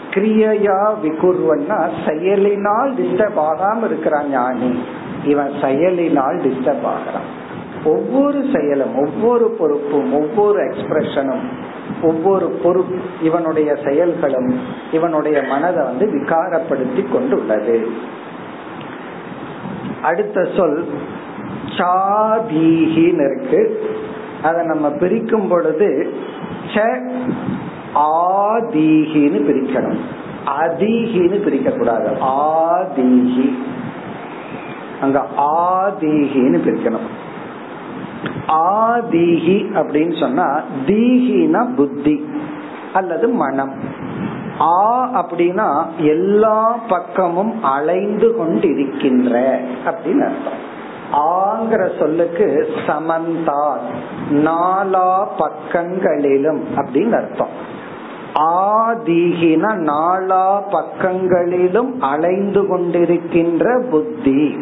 கிரியையா விகுர்வன்னா செயலினால் டிஸ்டர்ப் ஆகாம இருக்கிறான் ஞானி. இவன் செயலினால் டிஸ்டர்ப் ஆகிறான். ஒவ்வொரு செயலும் ஒவ்வொரு பொறுப்பும் ஒவ்வொரு எக்ஸ்பிரஷனும் ஒவ்வொரு பொறுப்பு இவனுடைய செயல்களும் இவனுடைய மனதை வந்து விகாரப்படுத்தி கொண்டுள்ளது. அடுத்த சொல் சாதீகின்னு இருக்கு. அதை நம்ம பிரிக்கும் பொழுது ஆதீகின்னு பிரிக்கணும். அதீகின்னு பிரிக்கக்கூடாது. ஆதீகி. அங்க ஆதீகின்னு பிரிக்கணும். ஆதீகி அப்படின்னு சொன்னா தீகினா புத்தி அல்லது மனம். ஆ அப்படின்னா எல்லா பக்கமும் அலைந்து கொண்டிருக்கின்ற அப்படின்னு அர்த்தம். ஆங்கிற சொல்லுக்கு சமந்தா நாலா பக்கங்களிலும் அப்படின்னு அர்த்தம். ஆதீகின நாலா பக்கங்களிலும் அலைந்து கொண்டிருக்கின்ற புத்தி.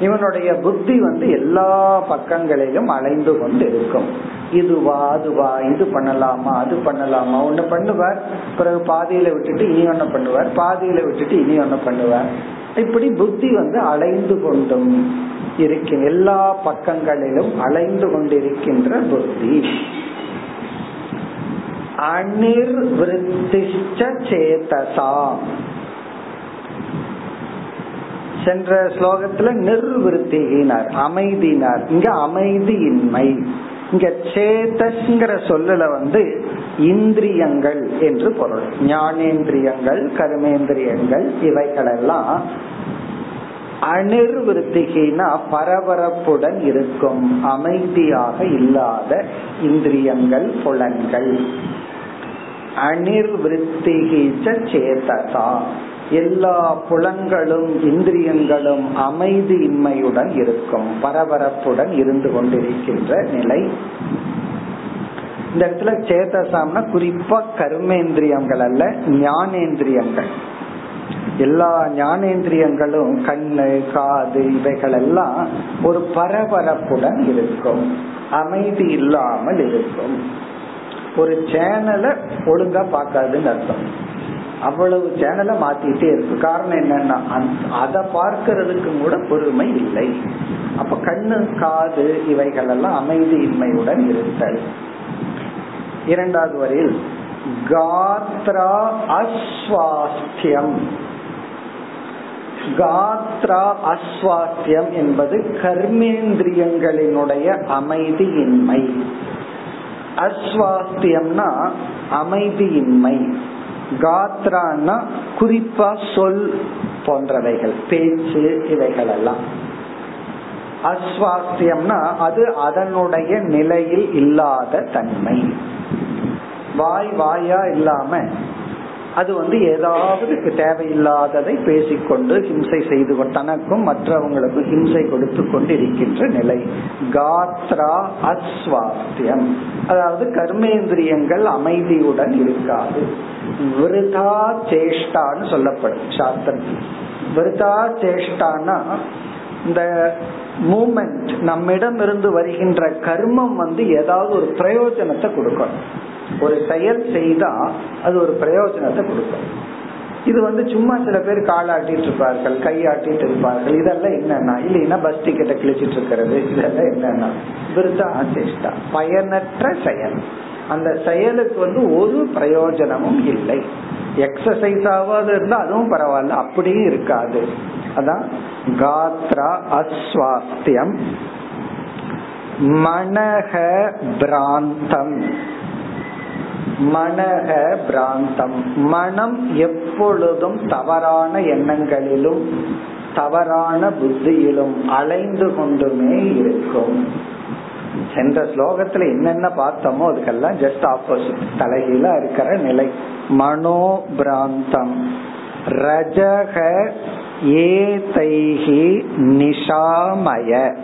இவனுடைய புத்தி வந்து எல்லா பக்கங்களிலும் அலைந்து கொண்டு இருக்கும் இதுவா அதுவா இது பண்ணலாமா அது பண்ணலாமா ஒண்ணு பண்ணுவார். பிறகு பாதியில விட்டுட்டு இனி ஒன்னு பண்ணுவார். பாதியில விட்டுட்டு இனி ஒன்னு பண்ணுவார். இப்படி புத்தி வந்து அலைந்து கொண்டும் இருக்க. எல்லா பக்கங்களிலும் அலைந்து கொண்டிருக்கின்ற புத்தி. அனிர்விருத்திஷ்ட சேதசா. சென்ற ஸ்லோகத்துல நிர்விருத்தினார் அமைதினார் இங்க அமைதியின்மை. இங்க சேதஸ்ங்கிற சொல்லல வந்து இந்திரியங்கள் என்று பொருள். ஞானேந்திரியங்கள் கருமேந்திரியங்கள் இவைகளெல்லாம் அனிர்விருத்திகினா பரபரப்புடன் இருக்கும் அமைதியாக இல்லாத இந்திரியங்கள் புலன்கள். அனிர்விருத்திகிச்ச சேததா எல்லா புலன்களும் இந்திரியங்களும் அமைதியின்மையுடன் இருக்கும் பரபரப்புடன் இருந்து கொண்டிருக்கின்ற நிலை. இந்த இடத்துல சேதசாம்னா குறிப்பா கர்மேந்திரியங்கள் அல்ல ஞானேந்திரியங்கள். எல்லா ஞானேந்திரியங்களும் கண்ணு காது இவைகள் எல்லாம் ஒரு பரபரப்புடன் இருக்கும் அமைதி இல்லாமல் இருக்கும். ஒரு சேனலை ஒழுங்கா பார்க்காதுன்னு அர்த்தம். அவ்வளவு சேனலை மாத்திட்டே இருக்கு. காரணம் என்னன்னா அதை பார்க்கறதுக்கு கூட பொறுமை இல்லை. அப்ப கண்ணு காது இவைகள் எல்லாம் அமைதியின்மையுடன் இருத்தல். இரண்டாவது வரையில் காத்ரா அஸ்வாஸ்தியம். காத்ரா அஸ்வாஸ்தியம் என்பது கர்மேந்திரியங்களினுடைய அமைதியின்மை. அஸ்வாஸ்தியம்னா அமைதியின்மை. காத்ரான்னா குறிப்பா சொல் போன்றவைகள் பேச்சு இவைகள் எல்லாம் அஸ்வாஸ்தியம்னா அது அதனுடைய நிலையில் இல்லாத தன்மை. வாய் வாயா இல்லாம அது வந்து ஏதாவது தேவையில்லாததை பேசிக்கொண்டு ஹிம்சை செய்து தனக்கும் மற்றவங்களுக்கும் ஹிம்சை கொடுத்து கொண்டு இருக்கின்ற நிலை. காத்ரா அஸ்வாஸ்தியம் அதாவது கர்மேந்திரியங்கள் அமைதியுடன் இருக்காது. விருதா சேஷ்டான்னு சொல்லப்படும் சாஸ்திரத்தில். விருதா சேஷ்டானா இந்த மூமெண்ட் நம்மிடம் இருந்து வருகின்ற கர்மம் வந்து ஏதாவது ஒரு பிரயோஜனத்தை கொடுக்கணும் ஒரு செயல் செய்தா அது ஒரு பிரயோஜனத்தை கொடுக்கும். இது வந்து சும்மா சில பேர் காலாட்டிட்டு இருப்பார்கள் கையாட்டிட்டு இருப்பார்கள். இதெல்லாம் என்னன்னா இல்லைன்னா பஸ் டிக்கெட்டை கிழிச்சிட்டு இருக்கிறது. இதெல்லாம் என்னன்னா விருதா சேஷ்டா பயனற்ற செயல். அந்த செயலுக்கு வந்து ஒரு பிரயோஜனமும் இல்லை. எக்ஸசைஸ் ஆகாது இருந்தா அதுவும் பரவாயில்ல அப்படியும் இருக்காது. அதான் காத்ரா அஸ்வாஸ்தியம் மனக பிராந்தம். மனக பிராந்தம். மனம் எப்பொழுதும் தவறான எண்ணங்களிலும் தவறான புத்தியிலும் அலைந்து கொண்டுமே இருக்கும். சென்ற ஸ்லோகத்துல என்னென்ன பார்த்தோமோ அதுக்கெல்லாம் ஜஸ்ட் ஆப்போசிட் தலையில இருக்கிற நிலை. மனோ பிராந்தம். ரஜக ஏதைஹி நிஷாமய.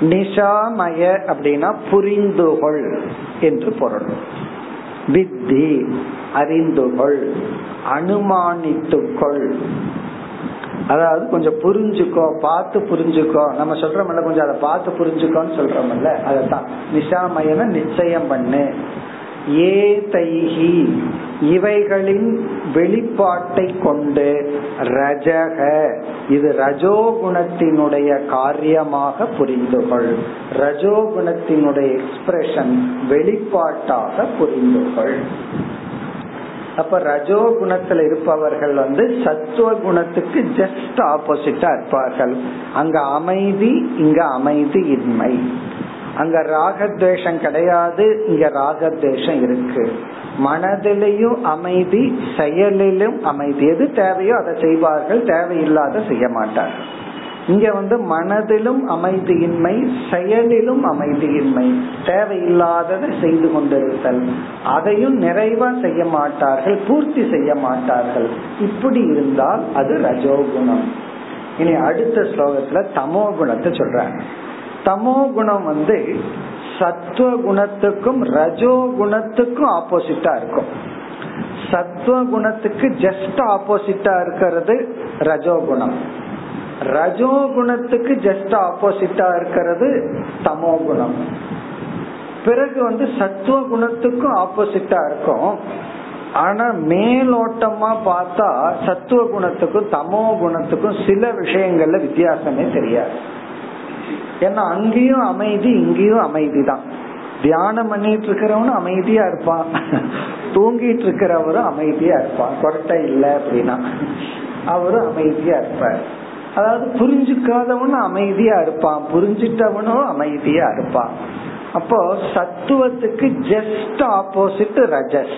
நிஷாமய அப்படின்னா புரிந்துகொள் என்று பொருள். வித்தி அறிந்துகொள் அனுமானித்துக்கொள். அதாவது கொஞ்சம் புரிஞ்சுக்கோ பார்த்து புரிஞ்சுக்கோ. நம்ம சொல்றோம்ல கொஞ்சம் அதை பார்த்து புரிஞ்சுக்கோன்னு சொல்றோம்ல அதான் நிஷாமயன நிச்சயம் பண்ணு. ஏதைஹி இவைகளின் வெளிப்பாட்டை கொண்டு ரஜக இது ரஜோகுணத்தினுடைய காரியமாக புரிந்துகொள். ரஜோகுணத்தினுடைய எக்ஸ்பிரஷன் வெளிப்பாட்டாக புரிந்துகொள். அப்ப ரஜோ குணத்துல இருப்பவர்கள் வந்து சத்துவ குணத்துக்கு ஜஸ்ட் ஆப்போசிட்டா இருப்பார்கள். அங்க அமைதி இங்க அமைதி இன்மை அங்க ராகத்வேஷம் கிடையாது இங்க ராகத்வேஷம் இருக்கு. மனதிலையும் அமைதி செயலிலும் அமைதி. எது தேவையோ அதை செய்வார்கள் தேவையில்லாத செய்ய மாட்டார்கள் இங்க வந்து மனதிலும் அமைதியின்மை செயலிலும் அமைதியின்மை. தேவையில்லாததை செய்து கொண்டிருத்தல். அதையும் நிறைவா செய்ய மாட்டார்கள் பூர்த்தி செய்ய மாட்டார்கள். இப்படி இருந்தால் அது ரஜோகுணம். இனி அடுத்த ஸ்லோகத்துல தமோ குணத்தை சொல்றாங்க. தமோ குணம் வந்து சத்துவ குணத்துக்கும் ரஜோ குணத்துக்கும் ஆப்போசிட்டா இருக்கும். சத்துவ குணத்துக்கு ஜஸ்ட் ஆப்போசிட்டா இருக்கிறது ரஜோகுணம் ரஜோகுணத்துக்கு ஜஸ்ட் ஆப்போசிட்டா இருக்கிறது தமோ குணம். பிறகு வந்து சத்துவ குணத்துக்கும் ஆப்போசிட்டா இருக்கும். ஆனா மேலோட்டமா பார்த்தா சத்துவ குணத்துக்கும் தமோ குணத்துக்கும் சில விஷயங்கள்ல வித்தியாசமே தெரியாது. ஏன்னா அங்கேயும் அமைதி இங்கேயும் அமைதி தான் தியானம் பண்ணிட்டு இருக்கிறவனும் அமைதியா இருப்பான். தூங்கிட்டு இருக்கிறவரும் அமைதியா இருப்பான். கொரட்டை இல்லை அப்படின்னா. அவரும் அமைதியா இருப்பார். அதாவது புரிஞ்சுக்காதவனும் அமைதியா இருப்பான். புரிஞ்சிட்டவனும் அமைதியா இருப்பான். அப்போ சத்துவத்துக்கு ஜஸ்ட் ஆப்போசிட் ரஜஸ்.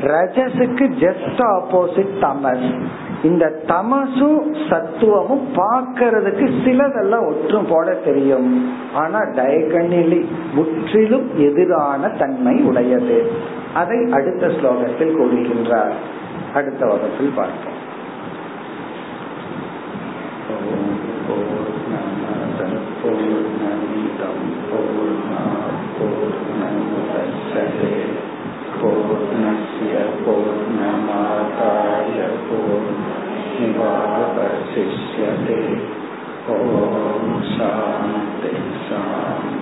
ரஜஸுக்கு ஜஸ்ட் ஆப்போசிட் தமஸ். இந்த தமசும் சத்துவமும் பார்க்கறதுக்கு சிலதெல்லாம் ஒற்றும் போல தெரியும். ஆனா டயகனிலி முற்றிலும் எதிரான தன்மை உடையது. அதை அடுத்த ஸ்லோகத்தில் கூறுகின்றார். அடுத்த வகுப்பில் பார்ப்போம். பூர்ணமிதம் பூர்ணமுதச்சதே निवावशिष्यते ओम शान्ति शान्ति